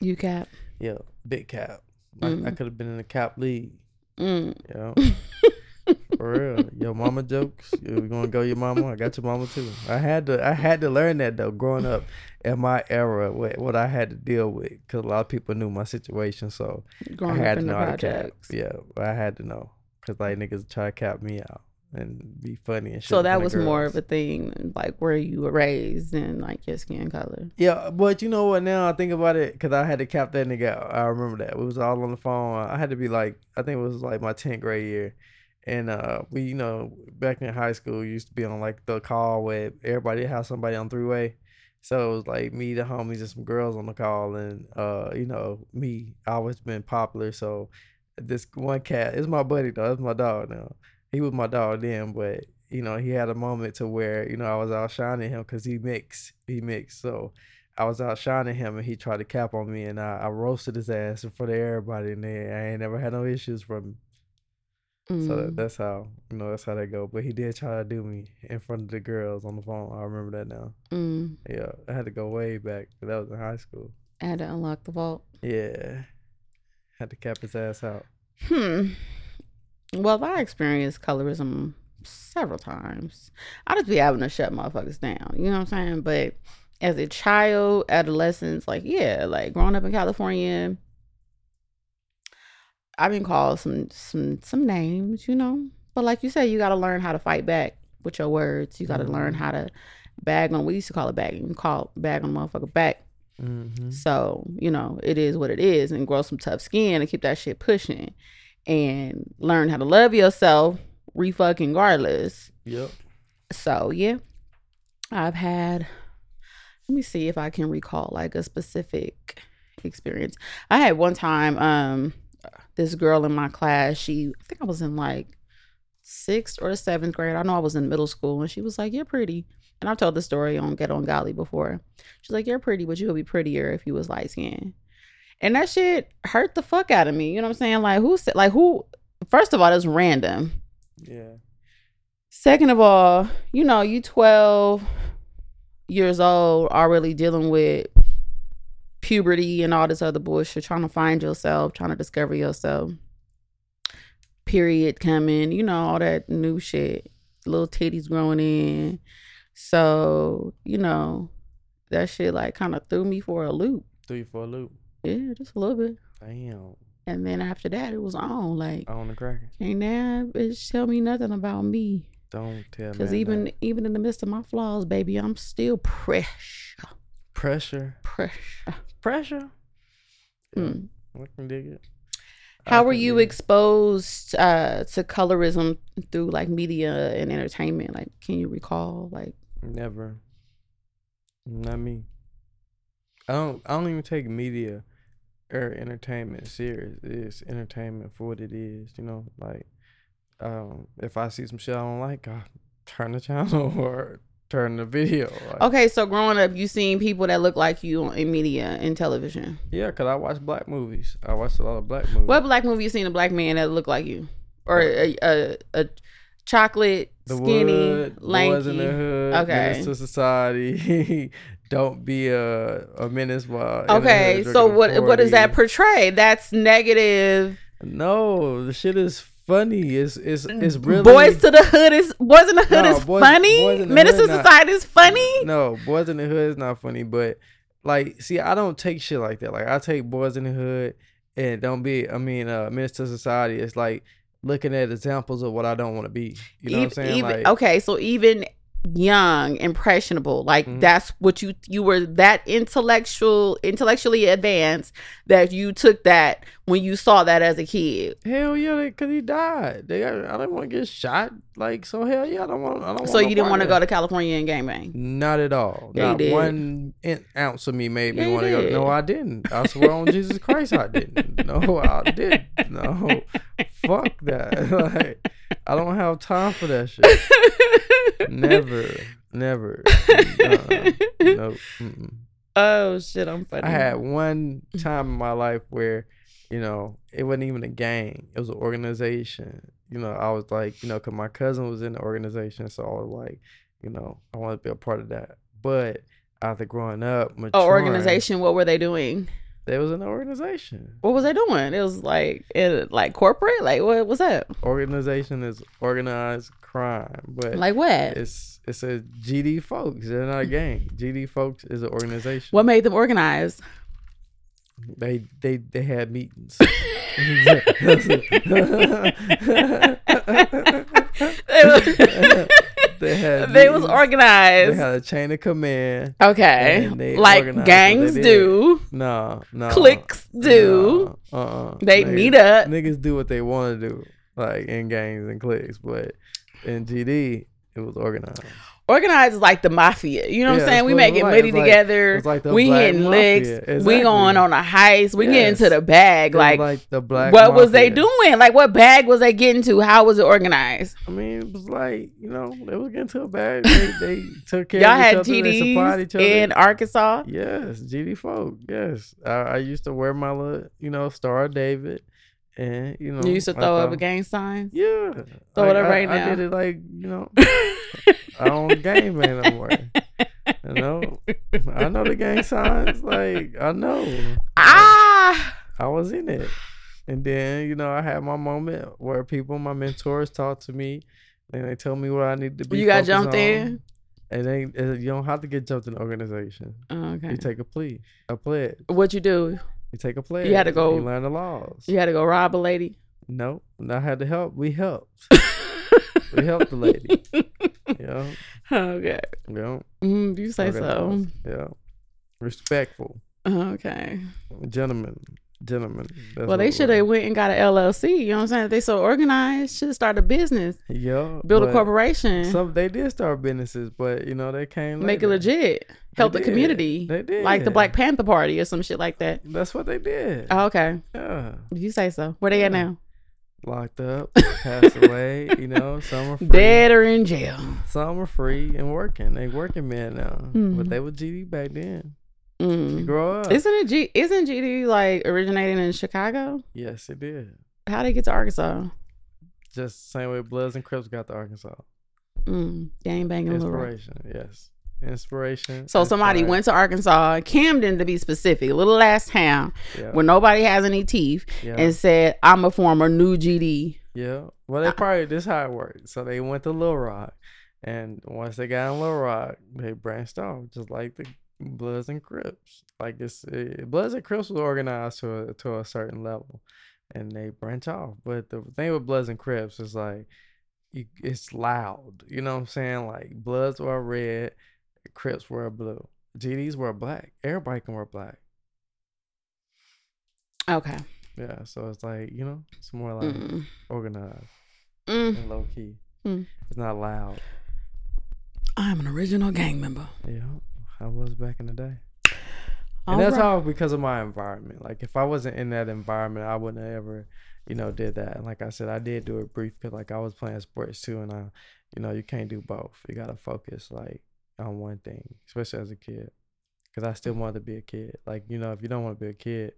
[SPEAKER 1] You cap.
[SPEAKER 2] yeah, big cap. Like I
[SPEAKER 1] Mm.
[SPEAKER 2] could have been in the cap league,
[SPEAKER 1] Mm.
[SPEAKER 2] know. For real, your mama jokes. You're gonna go your mama? I got your mama too. I had to. I had to learn that though, growing up in my era, what what I had to deal with, because a lot of people knew my situation. So
[SPEAKER 1] Growing
[SPEAKER 2] I had to know how to cap. Yeah, I had to know, cause like niggas try to cap me out and be funny and shit.
[SPEAKER 1] So that was more of a thing, like where you were raised and like your skin color.
[SPEAKER 2] Yeah, but you know what? Now I think about it, cause I had to cap that nigga out. I remember that. We was all on the phone. I had to be like, I think it was like my tenth grade year, and uh, we, you know, back in high school, we used to be on like the call where everybody had somebody on three way. So it was like me, the homies, and some girls on the call, and uh, you know, me. I always been popular, so this one cat is my buddy though. That's my dog now. He was my dog then, but you know, he had a moment to where you know I was outshining him because he mixed, he mixed. So I was outshining him, and he tried to cap on me, and I, I roasted his ass in front of everybody, and they, I ain't never had no issues from him. So
[SPEAKER 1] Mm.
[SPEAKER 2] that, that's how you know that's how that go. But he did try to do me in front of the girls on the phone. I remember that now.
[SPEAKER 1] Mm.
[SPEAKER 2] Yeah, I had to go way back. 'cause That was in high school.
[SPEAKER 1] I had to unlock the vault.
[SPEAKER 2] Yeah, had to cap his ass out.
[SPEAKER 1] Hmm. Well, I experienced colorism several times. I just be having to shut motherfuckers down. You know what I'm saying? But as a child, adolescence, like yeah, like growing up in California, I've been called some some some names, you know. But like you say, you got to learn how to fight back with your words. You got to learn
[SPEAKER 2] Mhm.
[SPEAKER 1] how to bag on. We used to call it bagging. You call bag on motherfucker back.
[SPEAKER 2] Mm-hmm.
[SPEAKER 1] So, you know, it is what it is and grow some tough skin and keep that shit pushing and learn how to love yourself, re fucking regardless.
[SPEAKER 2] Yep.
[SPEAKER 1] So, yeah, I've had, let me see if I can recall like a specific experience. I had one time, um, this girl in my class, she, I think I was in like sixth or seventh grade. I know I was in middle school and she was like, You're pretty. And I've told the story on Get On Golly before. She's like, You're pretty, but you would be prettier if you was light skinned. And that shit hurt the fuck out of me. You know what I'm saying? Like who said like who first of all, that's random.
[SPEAKER 2] Yeah.
[SPEAKER 1] Second of all, you know, you 12 years old already dealing with puberty and all this other bullshit, trying to find yourself, trying to discover yourself. Period coming, you know, all that new shit. Little titties growing in. So, you know, that shit like kind of threw me for a loop.
[SPEAKER 2] Three for a loop.
[SPEAKER 1] Yeah, just a little bit.
[SPEAKER 2] Damn.
[SPEAKER 1] And then after that, it was on. Like,
[SPEAKER 2] On the cracker.
[SPEAKER 1] ain't that bitch tell me nothing about me.
[SPEAKER 2] Don't tell me.
[SPEAKER 1] Because even even in the midst of my flaws, baby, I'm still pressure.
[SPEAKER 2] pressure.
[SPEAKER 1] Pressure.
[SPEAKER 2] Pressure.
[SPEAKER 1] Mm.
[SPEAKER 2] I can dig it.
[SPEAKER 1] How were you exposed uh, to colorism through like media and entertainment? Like, can you recall? Like,
[SPEAKER 2] Never. Not me. I don't. I don't even take media entertainment serious. It's entertainment for what it is. You know, like um, if I see some shit I don't like, I turn the channel or turn the video. Like,
[SPEAKER 1] okay, so growing up, you seen people that look like you in media and television.
[SPEAKER 2] Yeah, cause I watch black movies. I watch a lot of black movies.
[SPEAKER 1] What black movie you seen a black man that look like you, or a a, a chocolate,
[SPEAKER 2] the
[SPEAKER 1] skinny,
[SPEAKER 2] Wood, Boys in the
[SPEAKER 1] lanky?
[SPEAKER 2] Hood,
[SPEAKER 1] Okay.
[SPEAKER 2] To Society. Don't be a a menace while
[SPEAKER 1] Okay, so
[SPEAKER 2] drinking a
[SPEAKER 1] what what does that portray? That's negative.
[SPEAKER 2] No, the shit is funny. It's it's it's really
[SPEAKER 1] Boys to the Hood is Boys in the Hood
[SPEAKER 2] No,
[SPEAKER 1] is
[SPEAKER 2] Boys-
[SPEAKER 1] funny.
[SPEAKER 2] Boys
[SPEAKER 1] Menace to Society is funny.
[SPEAKER 2] No, Boys in the Hood is not funny, but like, see, I don't take shit like that. Like, I take Boys in the Hood and don't be. I mean, uh, Minister Society. It's like looking at examples of what I don't want to be. You know what I'm saying?
[SPEAKER 1] even-
[SPEAKER 2] like,
[SPEAKER 1] okay, so even young, impressionable, like
[SPEAKER 2] Mhm.
[SPEAKER 1] that's what you you were that intellectual, intellectually advanced that you took that when you saw that as a kid.
[SPEAKER 2] hell yeah, because he died. They, I didn't want to get shot. Like, so hell yeah, I don't want. I don't.
[SPEAKER 1] So you didn't want to go to California and gangbang.
[SPEAKER 2] Not at all.
[SPEAKER 1] Yeah,
[SPEAKER 2] Not one in- ounce of me made me want to go. No, I didn't. I swear on Jesus Christ, I didn't. No, I didn't. No, fuck that. like, I don't have time for that shit. Never, never. Uh-uh. Nope. Mm-mm.
[SPEAKER 1] oh shit, I'm funny.
[SPEAKER 2] I had one time in my life where, you know, it wasn't even a gang. It was an organization. You know, I was like, you know, because my cousin was in the organization, so I was like, you know, I want to be a part of that. But after growing up,
[SPEAKER 1] Oh, organization. What were they doing?
[SPEAKER 2] They was an organization.
[SPEAKER 1] What was they doing? It was like it, like corporate. Like what was that?
[SPEAKER 2] Organization is organized crime, but
[SPEAKER 1] Like what?
[SPEAKER 2] it's it's a GD folks. They're not a gang. GD folks is an organization.
[SPEAKER 1] What made them organize?
[SPEAKER 2] They they they had meetings.
[SPEAKER 1] They was,
[SPEAKER 2] they had
[SPEAKER 1] they was organized.
[SPEAKER 2] They had a chain of command.
[SPEAKER 1] okay, like gangs do,
[SPEAKER 2] No, no.
[SPEAKER 1] cliques do.
[SPEAKER 2] No, uh-uh.
[SPEAKER 1] They
[SPEAKER 2] Niggas-
[SPEAKER 1] meet up.
[SPEAKER 2] Niggas do what they want to do, like in gangs and cliques. But in GD, It was organized.
[SPEAKER 1] Organized is like the mafia. You know what I'm saying? We making
[SPEAKER 2] like.
[SPEAKER 1] money
[SPEAKER 2] It's like-
[SPEAKER 1] together.
[SPEAKER 2] it's like the
[SPEAKER 1] we hitting
[SPEAKER 2] mafia.
[SPEAKER 1] licks. We
[SPEAKER 2] Exactly.
[SPEAKER 1] going on a heist. We getting
[SPEAKER 2] Yes.
[SPEAKER 1] to the bag. Like,
[SPEAKER 2] like the black.
[SPEAKER 1] what was they doing? Like what bag was they getting to? How was it organized?
[SPEAKER 2] I mean, it was like you know they was getting to a bag. They, they took care
[SPEAKER 1] Y'all
[SPEAKER 2] of
[SPEAKER 1] had
[SPEAKER 2] other. They supplied each
[SPEAKER 1] GDs
[SPEAKER 2] other.
[SPEAKER 1] in Arkansas.
[SPEAKER 2] Yes, GD folk. Yes, I, I used to wear my little, you know, Star David, and you know,
[SPEAKER 1] You used to throw up a gang sign.
[SPEAKER 2] Yeah,
[SPEAKER 1] Throw it up right
[SPEAKER 2] I,
[SPEAKER 1] now.
[SPEAKER 2] I did it like you know, I don't game man no more. You know, I know the gang signs. Like I know,
[SPEAKER 1] ah,
[SPEAKER 2] I was in it, and then you know I had my moment where people, my mentors, talked to me, and they told me what I need to be.
[SPEAKER 1] you got jumped
[SPEAKER 2] on.
[SPEAKER 1] in.
[SPEAKER 2] And they, you don't have to get jumped in the organization.
[SPEAKER 1] Oh, okay.
[SPEAKER 2] You take a plea, a pledge.
[SPEAKER 1] what you do?
[SPEAKER 2] You take a pledge.
[SPEAKER 1] You had to go-
[SPEAKER 2] You learn the laws.
[SPEAKER 1] You had to go rob a lady.
[SPEAKER 2] No, I had to help. We helped. we helped the lady. Yeah,
[SPEAKER 1] Okay.
[SPEAKER 2] yeah.
[SPEAKER 1] Mm, you say so.
[SPEAKER 2] Yeah. Respectful,
[SPEAKER 1] Okay.
[SPEAKER 2] gentlemen, gentlemen. That's
[SPEAKER 1] Well, they should have went and got an LLC. You know what I'm saying? If they so organized, should have started a business,
[SPEAKER 2] Yeah.
[SPEAKER 1] build a corporation,
[SPEAKER 2] Some they did start businesses, but you know they came.
[SPEAKER 1] make it legit, help the
[SPEAKER 2] did.
[SPEAKER 1] community,
[SPEAKER 2] They did.
[SPEAKER 1] like the Black Panther Party or some shit like that.
[SPEAKER 2] That's what they did.
[SPEAKER 1] Oh, okay.
[SPEAKER 2] yeah.
[SPEAKER 1] You say so. Where they at
[SPEAKER 2] Yeah.
[SPEAKER 1] now?
[SPEAKER 2] Locked up, passed away. You know, some are free.
[SPEAKER 1] Dead or in jail?
[SPEAKER 2] Some are free and working. They working men now,
[SPEAKER 1] Mhm.
[SPEAKER 2] but they were GD back then.
[SPEAKER 1] Mm.
[SPEAKER 2] Grow up.
[SPEAKER 1] Isn't it G? Isn't GD like originating in Chicago?
[SPEAKER 2] yes, it did.
[SPEAKER 1] How they get to Arkansas?
[SPEAKER 2] Just the same way Bloods and Crips got to Arkansas.
[SPEAKER 1] Mm. Gang banging.
[SPEAKER 2] Inspiration, yes. Inspiration.
[SPEAKER 1] So somebody went to Arkansas, Camden to be specific, a little ass town
[SPEAKER 2] Yeah,
[SPEAKER 1] where nobody has any teeth,
[SPEAKER 2] yeah,
[SPEAKER 1] and said, "I'm a former new GD."
[SPEAKER 2] yeah. Well, they probably this how it worked. So they went to Little Rock, and once they got in Little Rock, they branched off, just like the Bloods and Crips. Like it's uh, Bloods and Crips was organized to a, to a certain level, and they branch off. But the thing with Bloods and Crips is like. You, it's loud, you know what I'm saying? Like Bloods were red, Crips were blue, GDs were black. Everybody can wear black.
[SPEAKER 1] Okay.
[SPEAKER 2] Yeah, so it's like you know, it's more like
[SPEAKER 1] Mm.
[SPEAKER 2] organized
[SPEAKER 1] Mm.
[SPEAKER 2] and low key.
[SPEAKER 1] Mm.
[SPEAKER 2] It's not loud.
[SPEAKER 1] I'm an original gang member.
[SPEAKER 2] Yeah, I was back in the day,
[SPEAKER 1] All
[SPEAKER 2] and that's
[SPEAKER 1] right.
[SPEAKER 2] all because of my environment. Like if I wasn't in that environment, I wouldn't have ever, you know, did that. And like I said, I did do it brief because like I was playing sports too, and I, you know, you can't do both. You gotta focus like on one thing, especially as a kid. Because I still wanted to be a kid. Like you know, if you don't want to be a kid,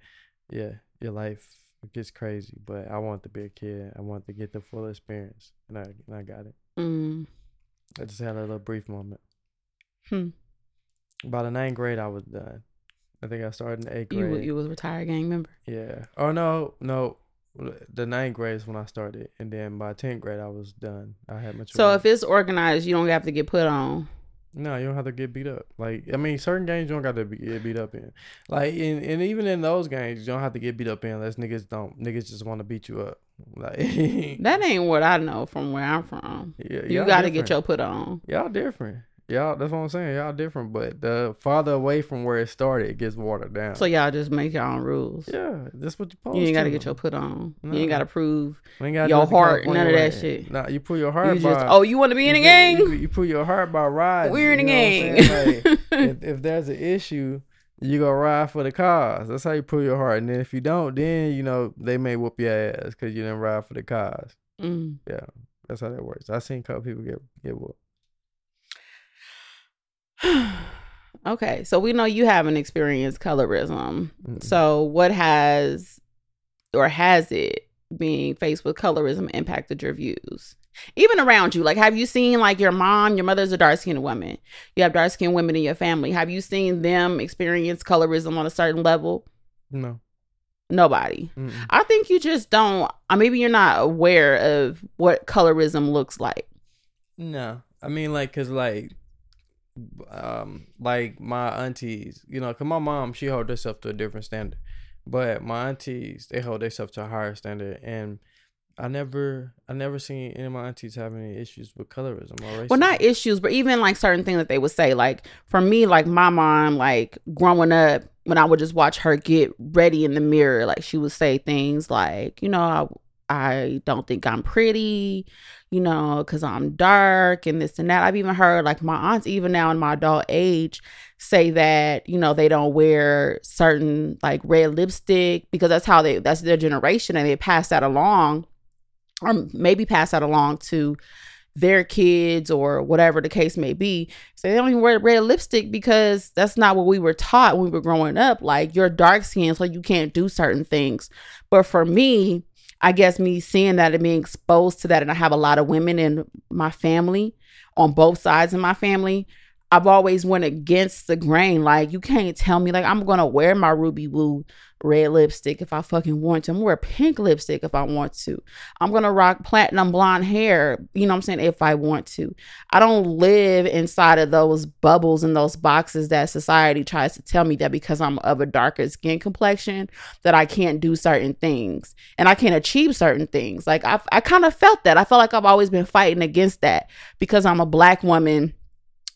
[SPEAKER 2] yeah, your life gets crazy. But I wanted to be a kid. I wanted to get the full experience, and I and I got it.
[SPEAKER 1] Mm.
[SPEAKER 2] I just had a little brief moment.
[SPEAKER 1] Hmm.
[SPEAKER 2] By the ninth grade, I was done. I think I started in eighth grade.
[SPEAKER 1] you you was a retired gang member.
[SPEAKER 2] yeah. Oh no, no. The ninth grade is when I started, and then by tenth grade, I was done. I had mature.
[SPEAKER 1] So if it's organized, you don't have to get put on.
[SPEAKER 2] no, you don't have to get beat up. Like I mean, certain games you don't got to be, get beat up in. Like in, and even in those games, you don't have to get beat up in unless niggas don't. Niggas just want to beat you up. Like
[SPEAKER 1] That ain't what I know from where I'm from.
[SPEAKER 2] yeah,
[SPEAKER 1] You got to get your put on.
[SPEAKER 2] Y'all different. Y'all, that's what I'm saying. Y'all different, but the farther away from where it started, it gets watered down.
[SPEAKER 1] So y'all just make your own rules.
[SPEAKER 2] yeah, that's what you supposed
[SPEAKER 1] You ain't got to get your put on. You ain't got to prove.
[SPEAKER 2] Gotta
[SPEAKER 1] your heart, none of that shit.
[SPEAKER 2] Nah, you put your heart
[SPEAKER 1] You
[SPEAKER 2] by.
[SPEAKER 1] just oh, you want to be in a
[SPEAKER 2] you-
[SPEAKER 1] gang?
[SPEAKER 2] You, you put your heart by riding.
[SPEAKER 1] We're in a
[SPEAKER 2] you know what I'm saying?
[SPEAKER 1] gang.
[SPEAKER 2] Like, if, if there's an issue, you go ride for the cause. That's how you put your heart. And then if you don't, then you know they may whoop your ass because you didn't ride for the cause.
[SPEAKER 1] Mm.
[SPEAKER 2] Yeah, that's how that works. I seen a couple people get get whooped.
[SPEAKER 1] okay, so we know you haven't experienced colorism.
[SPEAKER 2] Mm-mm.
[SPEAKER 1] So what has or has it being faced with colorism impacted your views? Even around you, like have you seen like your mom, your mother's a dark skinned woman. You have dark skinned women in your family. Have you seen them experience colorism on a certain level?
[SPEAKER 2] No.
[SPEAKER 1] Nobody.
[SPEAKER 2] Mm-mm.
[SPEAKER 1] I think you just don't uh, maybe you're not aware of what colorism looks like.
[SPEAKER 2] No, I mean like, cause like, um, like my aunties, you know, cause my mom she hold herself to a different standard, but my aunties they hold themselves to a higher standard, and I never, I never seen any of my aunties have any issues with colorism or racism.
[SPEAKER 1] Well, not issues, but even like certain things that they would say. Like for me, like my mom, like growing up, when I would just watch her get ready in the mirror, like she would say things like, you know, I, I don't think I'm pretty, you know, because I'm dark and this and that. I've even heard like my aunts, even now in my adult age, say that, you know, they don't wear certain like red lipstick because that's how they, that's their generation and they pass that along or maybe pass that along to their kids or whatever the case may be. So they don't even wear red lipstick because that's not what we were taught when we were growing up. Like you're dark skinned, so you can't do certain things. But for me, I guess me seeing that and being exposed to that, and I have a lot of women in my family on both sides of my family. I've always went against the grain. Like you can't tell me like I'm gonna wear my ruby woo red lipstick if I fucking want to. I'm gonna wear pink lipstick if I want to. I'm gonna rock platinum blonde hair, you know what I'm saying, if I want to. I don't live inside of those bubbles and those boxes that society tries to tell me that because I'm of a darker skin complexion that I can't do certain things and I can't achieve certain things. Like I I kind of felt that. I felt like I've always been fighting against that because I'm a black woman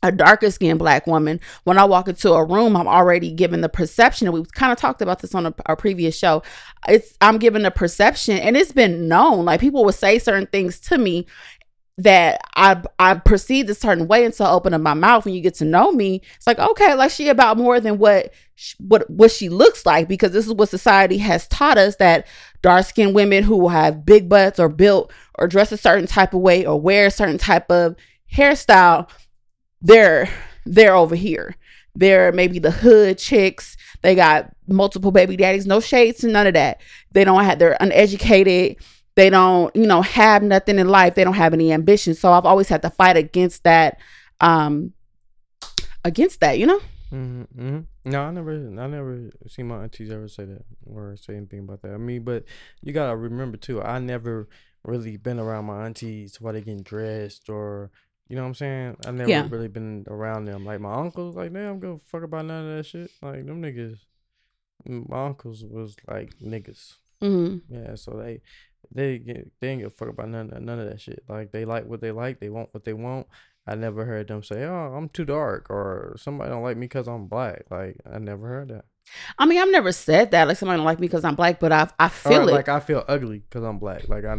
[SPEAKER 1] a darker skinned black woman, when I walk into a room, I'm already given the perception, and we kind of talked about this on a, our previous show. It's I'm given the perception, and it's been known. Like people would say certain things to me that I I perceived a certain way until I open up my mouth. When you get to know me, it's like okay, like she about more than what what what she looks like because this is what society has taught us that dark skinned women who have big butts or built or dress a certain type of way or wear a certain type of hairstyle they're they're over here. They're maybe the hood chicks. They got multiple baby daddies. No shades and none of that. They don't have. They're uneducated. They don't, you know, have nothing in life. They don't have any ambition. So I've always had to fight against that. Um, against that, you know.
[SPEAKER 2] Mm-hmm, mm-hmm. No, I never, I never seen my aunties ever say that or say anything about that. I mean, but you gotta remember too. I never really been around my aunties while they getting dressed or you know what I'm saying? I never yeah. really been around them. Like my uncles, like man, I'm gonna fuck about none of that shit. Like them niggas, my uncles was like niggas. Mm-hmm. Yeah, so they they get they ain't give a fuck about none of, none of that shit. Like they like what they like, they want what they want. I never heard them say, "Oh, I'm too dark," or somebody don't like me because I'm black. Like I never heard that.
[SPEAKER 1] I mean, I've never said that. Like somebody don't like me because I'm black, but I I feel or, it.
[SPEAKER 2] Like I feel ugly because I'm black. Like I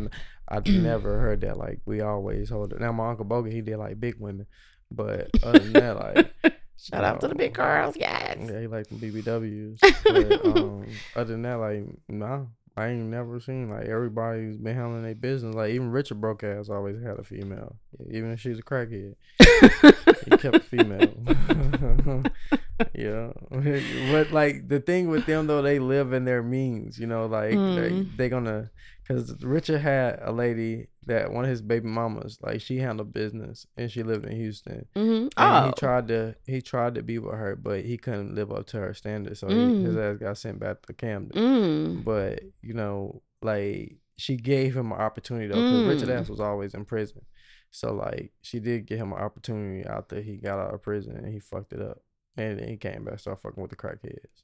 [SPEAKER 2] I never heard that. Like we always hold it. Now my uncle Bogan, he did like big women, but other than that, like
[SPEAKER 1] shout out to the big girls, yes.
[SPEAKER 2] Yeah, he like the BBWs. but, um, other than that, like nah, I ain't never seen like everybody's been handling their business. Like even Richard Broke ass always had a female, even if she's a crackhead. he kept a female. yeah, but like the thing with them though, they live in their means. You know, like mm. they they gonna because Richard had a lady that one of his baby mamas, like she handled business and she lived in Houston. Mm-hmm. Oh. he tried to he tried to be with her, but he couldn't live up to her standards, so mm. he, his ass got sent back to Camden. Mm. But you know, like she gave him an opportunity though, because Richard mm. ass was always in prison. So like she did give him an opportunity after he got out of prison and he fucked it up. And then he came back, started fucking with the crackheads.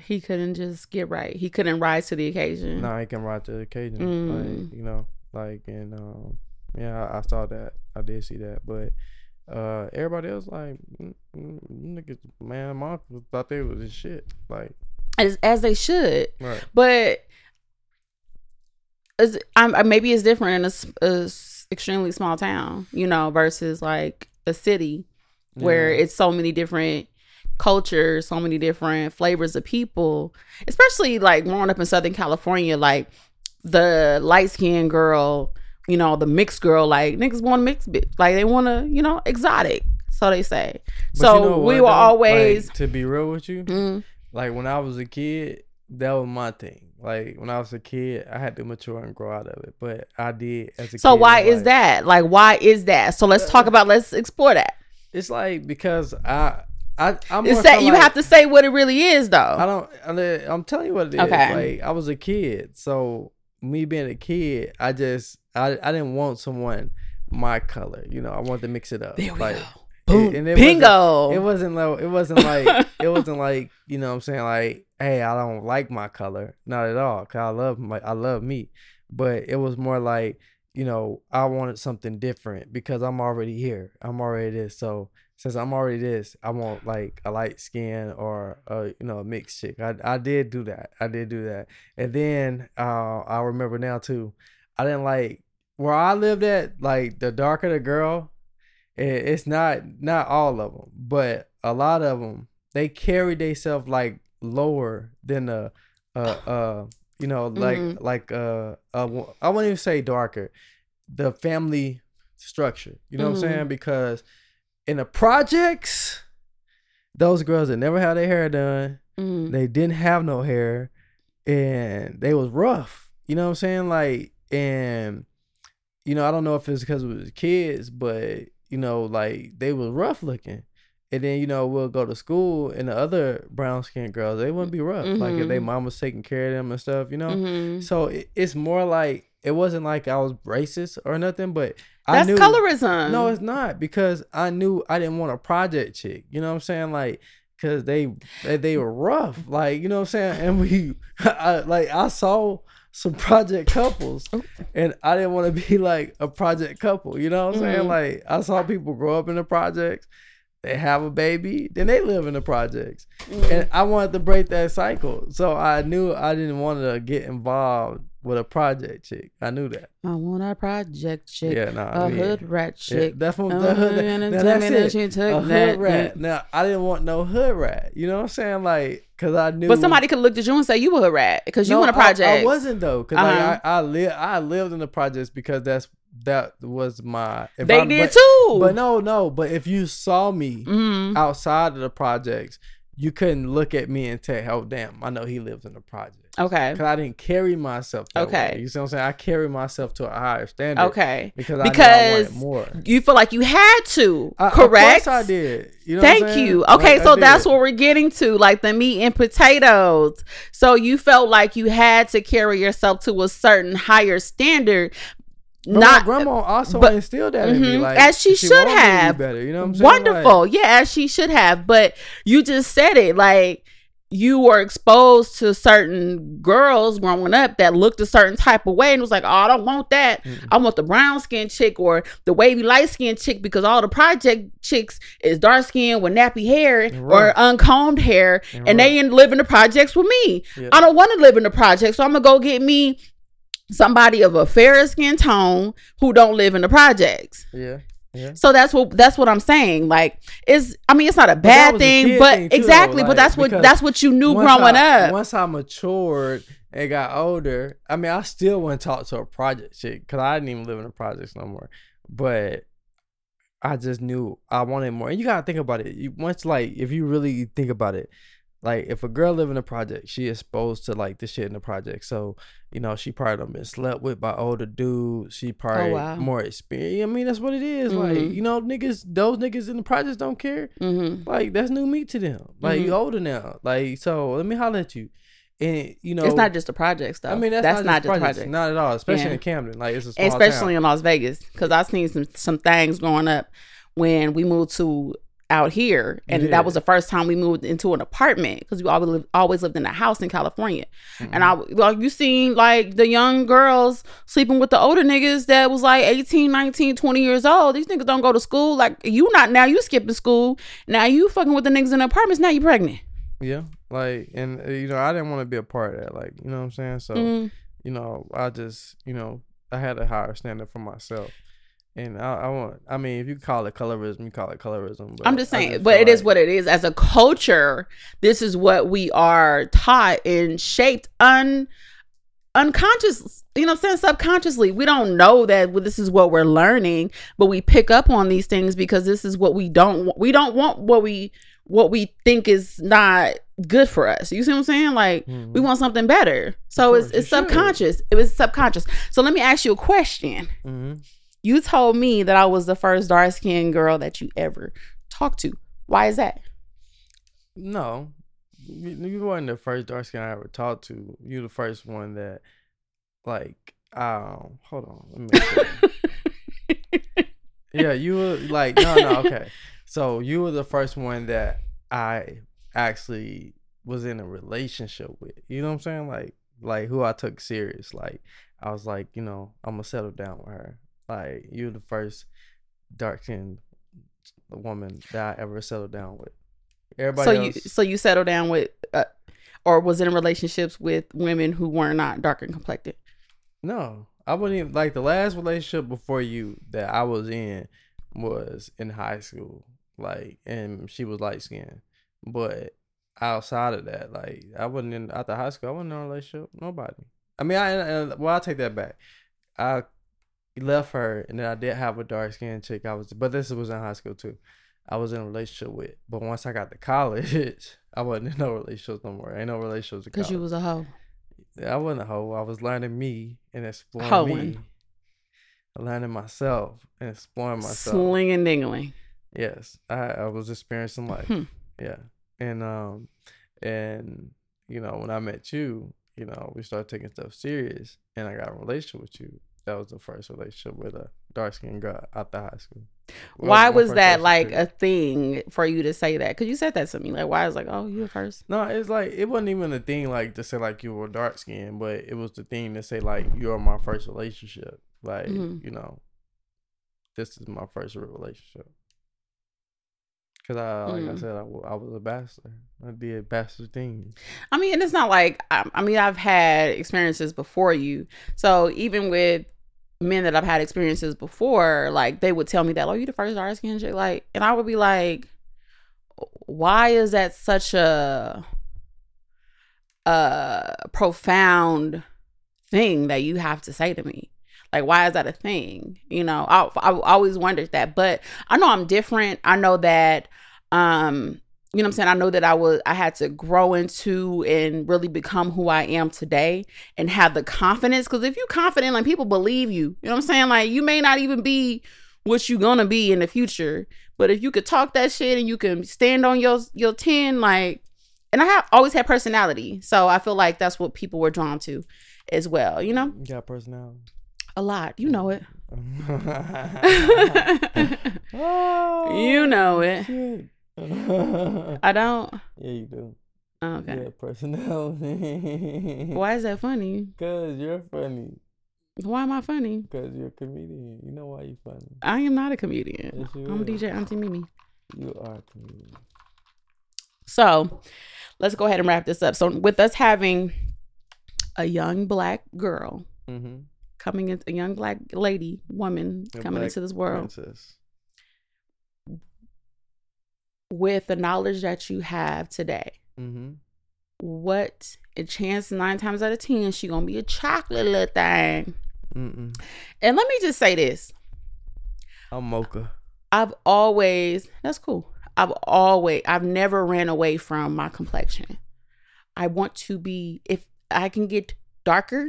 [SPEAKER 1] He couldn't just get right. He couldn't rise to the occasion.
[SPEAKER 2] No, he can rise to the occasion. Mm. Like, you know, like and um, yeah, I, I, saw that. I did see that, but uh, everybody else like mm, mm, niggas, man, my thought they was shit. Like
[SPEAKER 1] as as they should. Right. But as, I'm, maybe it's different in a, a extremely small town, you know, versus like a city where yeah. it's so many different cultures, so many different flavors of people, especially like growing up in Southern California, like the light skinned girl, you know, the mixed girl, like niggas want mixed bitch. Like they want to, you know, exotic. So they say. But so you know we were though? always.
[SPEAKER 2] Like, to be real with you, mm-hmm. like when I was a kid, that was my thing. Like when I was a kid, I had to mature and grow out of it. But I did as a
[SPEAKER 1] so
[SPEAKER 2] kid,
[SPEAKER 1] why is that? Like why is that? So let's talk about let's explore that.
[SPEAKER 2] It's like because I I, I'm
[SPEAKER 1] say, you like, have to say what it really is, though.
[SPEAKER 2] I don't. I'm telling you what it is. Okay. Like I was a kid, so me being a kid, I just I I didn't want someone my color. You know, I wanted to mix it up.
[SPEAKER 1] There we
[SPEAKER 2] like,
[SPEAKER 1] go. Boom. And it Bingo.
[SPEAKER 2] Wasn't, it wasn't like it wasn't like it wasn't like you know what I'm saying like hey I don't like my color not at all cause I love my I love me but it was more like you know I wanted something different because I'm already here I'm already this so since I'm already this, I want like a light skin or a you know a mixed chick. I I did do that. I did do that, and then uh, I remember now too. I didn't like where I lived at. Like the darker the girl, it, it's not not all of them, but a lot of them they carry themselves like lower than a uh uh you know like
[SPEAKER 1] Mhm.
[SPEAKER 2] like uh, uh I wouldn't even say darker, the family structure. You know what
[SPEAKER 1] Mhm.
[SPEAKER 2] I'm saying? Because in the projects, those girls that never had their hair done,
[SPEAKER 1] Mhm.
[SPEAKER 2] they didn't have no hair, and they was rough. You know what I'm saying? Like, and you know, I don't know if it's because it was kids, but you know, like they was rough looking. And then you know we'll go to school, and the other brown skinned girls they wouldn't be rough. Like if they mom was taking care of them and stuff, you know.
[SPEAKER 1] Mhm.
[SPEAKER 2] So it, it's more like it wasn't like I was racist or nothing, but I knew
[SPEAKER 1] colorism.
[SPEAKER 2] no, it's not because I knew I didn't want a project chick. You know what I'm saying? Like, cause they they, they were rough. Like, you know what I'm saying? And we, I, like, I saw some project couples,
[SPEAKER 1] Oh.
[SPEAKER 2] and I didn't want to be like a project couple. You know what I'm saying?
[SPEAKER 1] Mhm.
[SPEAKER 2] Like, I saw people grow up in the projects. They have a baby, then they live in the projects,
[SPEAKER 1] Mhm.
[SPEAKER 2] and I wanted to break that cycle. So I knew I didn't want to get involved with a project chick. I knew that.
[SPEAKER 1] I want a project chick,
[SPEAKER 2] Yeah, nah,
[SPEAKER 1] a
[SPEAKER 2] yeah.
[SPEAKER 1] hood rat
[SPEAKER 2] Yeah,
[SPEAKER 1] chick.
[SPEAKER 2] that's from
[SPEAKER 1] Uh,
[SPEAKER 2] the hood.
[SPEAKER 1] and
[SPEAKER 2] now that's
[SPEAKER 1] that
[SPEAKER 2] it.
[SPEAKER 1] she took
[SPEAKER 2] a hood
[SPEAKER 1] that-
[SPEAKER 2] rat. Now I didn't want no hood rat. You know what I'm saying? Like, cause I knew.
[SPEAKER 1] But somebody could look at you and say you were a rat because you
[SPEAKER 2] No,
[SPEAKER 1] in a
[SPEAKER 2] I-
[SPEAKER 1] project.
[SPEAKER 2] I, wasn't though, cause
[SPEAKER 1] Uh-huh.
[SPEAKER 2] like I I lived I lived in the projects because that's that was my.
[SPEAKER 1] They did
[SPEAKER 2] but,
[SPEAKER 1] too.
[SPEAKER 2] But no, no. But if you saw me
[SPEAKER 1] Mhm.
[SPEAKER 2] outside of the projects, you couldn't look at me and tell, "Oh, damn, I know he lives in the project."
[SPEAKER 1] Okay.
[SPEAKER 2] Cause I didn't carry myself.
[SPEAKER 1] Okay.
[SPEAKER 2] way. you see what I'm saying? I carry myself to a higher standard.
[SPEAKER 1] Okay.
[SPEAKER 2] because I knew I
[SPEAKER 1] Because
[SPEAKER 2] wanted more.
[SPEAKER 1] You feel like you had to,
[SPEAKER 2] I-
[SPEAKER 1] correct?
[SPEAKER 2] Of course I did. You know
[SPEAKER 1] Thank you. Okay,
[SPEAKER 2] Like,
[SPEAKER 1] so that's what we're getting to, like the meat and potatoes. So you felt like you had to carry yourself to a certain higher standard.
[SPEAKER 2] But
[SPEAKER 1] not
[SPEAKER 2] grandma also
[SPEAKER 1] but-
[SPEAKER 2] instilled that in me,
[SPEAKER 1] Mhm,
[SPEAKER 2] like
[SPEAKER 1] as she should
[SPEAKER 2] wanted me to be
[SPEAKER 1] have.
[SPEAKER 2] Better, you know what I'm saying?
[SPEAKER 1] wonderful.
[SPEAKER 2] Like,
[SPEAKER 1] yeah, as she should have. But you just said it like you were exposed to certain girls growing up that looked a certain type of way and was like, oh, I don't want that.
[SPEAKER 2] Mm-mm.
[SPEAKER 1] I want the brown skinned chick or the wavy light skinned chick because all the project chicks is dark skinned with nappy hair
[SPEAKER 2] And
[SPEAKER 1] or
[SPEAKER 2] rough.
[SPEAKER 1] uncombed hair
[SPEAKER 2] And
[SPEAKER 1] and they live in the projects with me.
[SPEAKER 2] Yeah.
[SPEAKER 1] I don't want to live in the project, so I'm gonna go get me somebody of a fairer skin tone who don't live in the projects.
[SPEAKER 2] yeah, yeah.
[SPEAKER 1] So that's what that's what I'm saying. Like, it's I mean, it's not a bad
[SPEAKER 2] a
[SPEAKER 1] thing,
[SPEAKER 2] kid
[SPEAKER 1] but
[SPEAKER 2] thing, too,
[SPEAKER 1] exactly.
[SPEAKER 2] though,
[SPEAKER 1] but that's what that's what you knew growing
[SPEAKER 2] I-
[SPEAKER 1] up.
[SPEAKER 2] Once I matured and got older, I mean, I still wouldn't talk to a project chick because I didn't even live in the projects no more. But I just knew I wanted more. And you gotta think about it. You once like if you really think about it, like if a girl live in a project, she exposed to like the shit in the project. So you know she probably done been slept with by older dudes. She probably
[SPEAKER 1] Oh, wow.
[SPEAKER 2] more experienced. I mean that's what it is. Like
[SPEAKER 1] Mhm.
[SPEAKER 2] you know niggas, those niggas in the projects don't care.
[SPEAKER 1] hmm
[SPEAKER 2] Like that's new meat to them. Like
[SPEAKER 1] Mhm.
[SPEAKER 2] you older now. Like so let me holler at you. And you know
[SPEAKER 1] it's not just the projects, though.
[SPEAKER 2] I mean that's,
[SPEAKER 1] that's
[SPEAKER 2] not, just
[SPEAKER 1] projects,
[SPEAKER 2] projects. Not at all. Especially
[SPEAKER 1] Yeah.
[SPEAKER 2] in Camden. Like it's
[SPEAKER 1] especially
[SPEAKER 2] town.
[SPEAKER 1] in Las Vegas, because I've seen some some things growing up when we moved to out here, and
[SPEAKER 2] Yeah.
[SPEAKER 1] that was the first time we moved into an apartment because we always lived, always lived in a house in California. And I like you seen like the young girls sleeping with the older niggas that was like 18, 19, 20 years old. These niggas don't go to school. Like you not now you skipping school. Now you fucking with the niggas in the apartments. Now you pregnant.
[SPEAKER 2] Yeah. Like and uh, you know, I didn't want to be a part of that. Like, you know what I'm saying? So,
[SPEAKER 1] Mm.
[SPEAKER 2] you know, I just, you know, I had a higher standard for myself. And I, I want I mean, if you call it colorism, you call it colorism. But
[SPEAKER 1] I'm just saying, but
[SPEAKER 2] feel
[SPEAKER 1] it is
[SPEAKER 2] like-
[SPEAKER 1] what it is. As a culture, this is what we are taught and shaped un unconscious, you know what I'm saying, subconsciously. We don't know that this is what we're learning, but we pick up on these things because this is what we don't want. We don't want what we what we think is not good for us. You see what I'm saying? Like we
[SPEAKER 2] Mhm.
[SPEAKER 1] want something better. So it's it's
[SPEAKER 2] you should.
[SPEAKER 1] subconscious. It was subconscious. So let me ask you a question.
[SPEAKER 2] Mhm.
[SPEAKER 1] You told me that I was the first dark skinned girl that you ever talked to. Why is that?
[SPEAKER 2] No, you, weren't the first dark skin I ever talked to. You the first one that, like, um, hold on. Yeah, you were like, no, no, okay. So you were the first one that I actually was in a relationship with. You know what I'm saying? Like, like who I took serious. Like, I was like, you know, I'm gonna settle down with her. Like, you the first dark skinned woman that I ever settled down with. Everybody
[SPEAKER 1] so you so you settled down with uh, or was in relationships with women who were not dark and complected.
[SPEAKER 2] no, I wouldn't even like the last relationship before you that I was in was in high school. Like, and she was light skinned. But outside of that, like, I wasn't in after high school. I wasn't in a relationship. Nobody. I mean, I well, I'll take that back. I left her, and then I did have a dark skinned chick. I was, but this was in high school too. I was in a relationship with, but once I got to college, I wasn't in no relationships no more. Ain't no relationships
[SPEAKER 1] because you was a hoe.
[SPEAKER 2] I wasn't a hoe. I was learning me and exploring
[SPEAKER 1] Hoeing.
[SPEAKER 2] me, learning myself and exploring myself.
[SPEAKER 1] Slinging dingling.
[SPEAKER 2] Yes, I, I was experiencing life.
[SPEAKER 1] Hmm.
[SPEAKER 2] Yeah, and um, and you know when I met you, you know we started taking stuff serious, and I got a relationship with you. That was the first relationship with a dark skinned girl after high school. Well,
[SPEAKER 1] why was that like a thing for you to say that? Because you said that to me. Like, why is like, oh, you the first?
[SPEAKER 2] No, it's like it wasn't even a thing like to say like you were dark skinned, but it was the thing to say like you're my first relationship. Like
[SPEAKER 1] Mhm.
[SPEAKER 2] you know, this is my first real relationship. Cause I like I
[SPEAKER 1] Mm.
[SPEAKER 2] said I, I was a bachelor. I did bachelor things.
[SPEAKER 1] I mean, and it's not like I, I mean I've had experiences before you. So even with men that I've had experiences before, like they would tell me that, "Oh, you the first dark chick," like, and I would be like, "Why is that such a a profound thing that you have to say to me?" Like, why is that a thing? You know, I, I always wondered that, but I know I'm different. I know that, um, you know what I'm saying? I know that I was I had to grow into and really become who I am today and have the confidence. Cause if you're confident, like people believe you. You know what I'm saying? Like you may not even be what you're gonna be in the future. But if you could talk that shit and you can stand on your your 10, like and I have always had personality. So I feel like that's what people were drawn to as well, you know?
[SPEAKER 2] You got personality.
[SPEAKER 1] A lot. You know it.
[SPEAKER 2] oh,
[SPEAKER 1] You know it.
[SPEAKER 2] shit.
[SPEAKER 1] I don't.
[SPEAKER 2] Yeah, you do.
[SPEAKER 1] Oh, okay.
[SPEAKER 2] Yeah, personality.
[SPEAKER 1] Why is that funny?
[SPEAKER 2] Cause you're funny.
[SPEAKER 1] Why am I funny?
[SPEAKER 2] Cause you're a comedian. You know why you're funny.
[SPEAKER 1] I am not a comedian.
[SPEAKER 2] Yes,
[SPEAKER 1] I'm. DJ Auntie Mimi.
[SPEAKER 2] You are a comedian.
[SPEAKER 1] So let's go ahead and wrap this up. So with us having a young black girl
[SPEAKER 2] Mm-hmm.
[SPEAKER 1] coming into a young black lady, woman
[SPEAKER 2] A
[SPEAKER 1] coming into this world
[SPEAKER 2] Princess.
[SPEAKER 1] With the knowledge that you have today,
[SPEAKER 2] Mm-hmm.
[SPEAKER 1] what a chance nine times out of ten she gonna be a chocolate little thing.
[SPEAKER 2] Mm-mm.
[SPEAKER 1] And let me just say this.
[SPEAKER 2] I'm mocha.
[SPEAKER 1] I've always that's cool. I've always I've never ran away from my complexion. I want to be if I can get darker,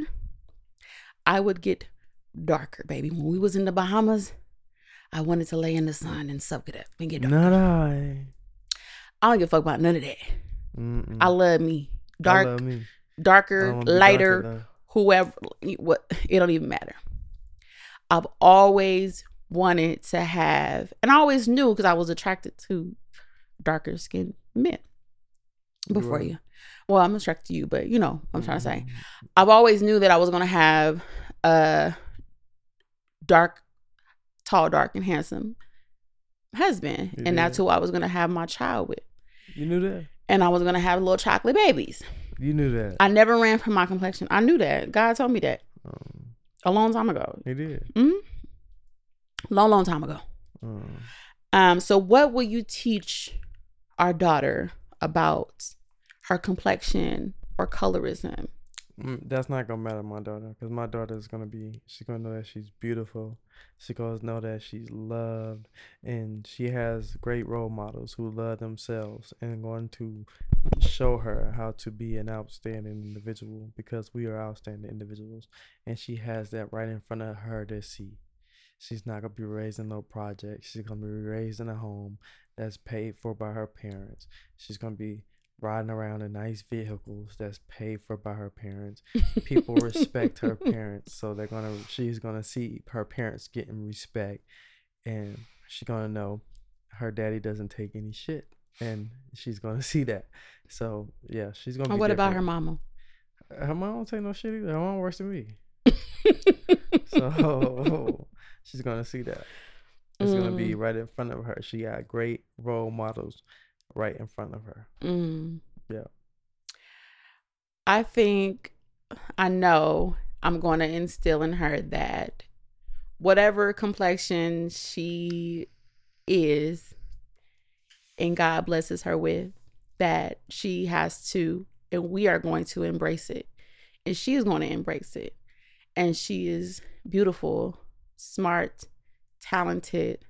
[SPEAKER 1] I would get darker, baby. When we was in the Bahamas, I wanted to lay in the sun and soak it up and get darker.
[SPEAKER 2] Not I.
[SPEAKER 1] I don't give a fuck about none of that.
[SPEAKER 2] Mm-mm.
[SPEAKER 1] I love me. Dark,
[SPEAKER 2] love me.
[SPEAKER 1] Darker, lighter,
[SPEAKER 2] darker,
[SPEAKER 1] whoever what it don't even matter. I've always wanted to have and I always knew because I was attracted to darker skinned men before
[SPEAKER 2] are.
[SPEAKER 1] you. Well, I'm attracted to you, but you know what I'm trying to say.
[SPEAKER 2] Mhm.
[SPEAKER 1] I've always knew that I was gonna have a dark, tall, dark, and handsome husband.
[SPEAKER 2] You
[SPEAKER 1] and that's who I was gonna have my child with.
[SPEAKER 2] You knew that.
[SPEAKER 1] And I was gonna have little chocolate babies.
[SPEAKER 2] You knew that.
[SPEAKER 1] I never ran from my complexion. I knew that. God told me that
[SPEAKER 2] Um,
[SPEAKER 1] a long time ago.
[SPEAKER 2] he did.
[SPEAKER 1] hmm Long, long time ago.
[SPEAKER 2] Um,
[SPEAKER 1] Um, so what will you teach our daughter about her complexion or colorism?
[SPEAKER 2] Mm, that's not gonna matter my daughter because my daughter is gonna be. She's gonna know that she's beautiful. She's gonna know that she's loved, and she has great role models who love themselves and going to show her how to be an outstanding individual because we are outstanding individuals, and she has that right in front of her to see. She's not gonna be raised in no project. She's gonna be raised in a home that's paid for by her parents. She's gonna be riding around in nice vehicles that's paid for by her parents. People respect her parents, so they're gonna she's gonna see her parents getting respect and she's gonna know her daddy doesn't take any shit. And she's gonna see that. So yeah, she's gonna be
[SPEAKER 1] what about her mama?
[SPEAKER 2] Her mom don't take no shit either. Her mom worse than me. So she's gonna see that. It's gonna be mm. right in front of her. She got great role models right in front of her.
[SPEAKER 1] Mm.
[SPEAKER 2] Yeah.
[SPEAKER 1] I think I know I'm going to instill in her that whatever complexion she is and God blesses her with, that she has to, and we are going to embrace it. And she is going to embrace it. And she is beautiful, smart, talented,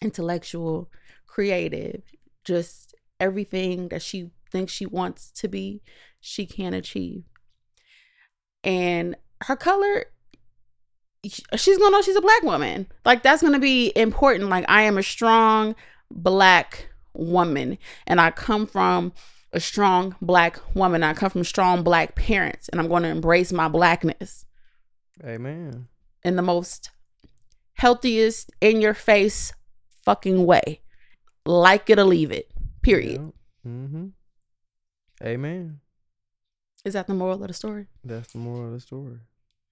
[SPEAKER 1] intellectual, creative, just everything that she thinks she wants to be, she can achieve. And her color, she's gonna know she's a black woman. Like that's gonna be important. Like I am a strong black woman, and I come from a strong black woman. I come from strong black parents, and I'm going to embrace my blackness.
[SPEAKER 2] Amen.
[SPEAKER 1] In the most healthiest, in your face fucking way. Like it or leave it. Period.
[SPEAKER 2] Yeah. Mm-hmm. Amen.
[SPEAKER 1] Is that the moral of the story?
[SPEAKER 2] That's the moral of the story.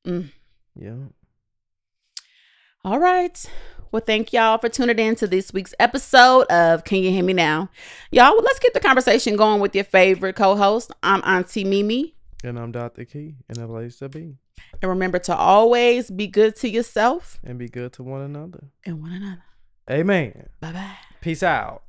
[SPEAKER 1] Mm.
[SPEAKER 2] Yeah.
[SPEAKER 1] All right. Well, thank y'all for tuning in to this week's episode of Can You Hear Me Now? Y'all, well, let's get the conversation going with your favorite co host. I'm Auntie Mimi.
[SPEAKER 2] And I'm Dr. Key, and a place to be.
[SPEAKER 1] And remember to always be good to yourself
[SPEAKER 2] and be good to one another.
[SPEAKER 1] And one another.
[SPEAKER 2] Amen.
[SPEAKER 1] Bye bye.
[SPEAKER 2] Peace out.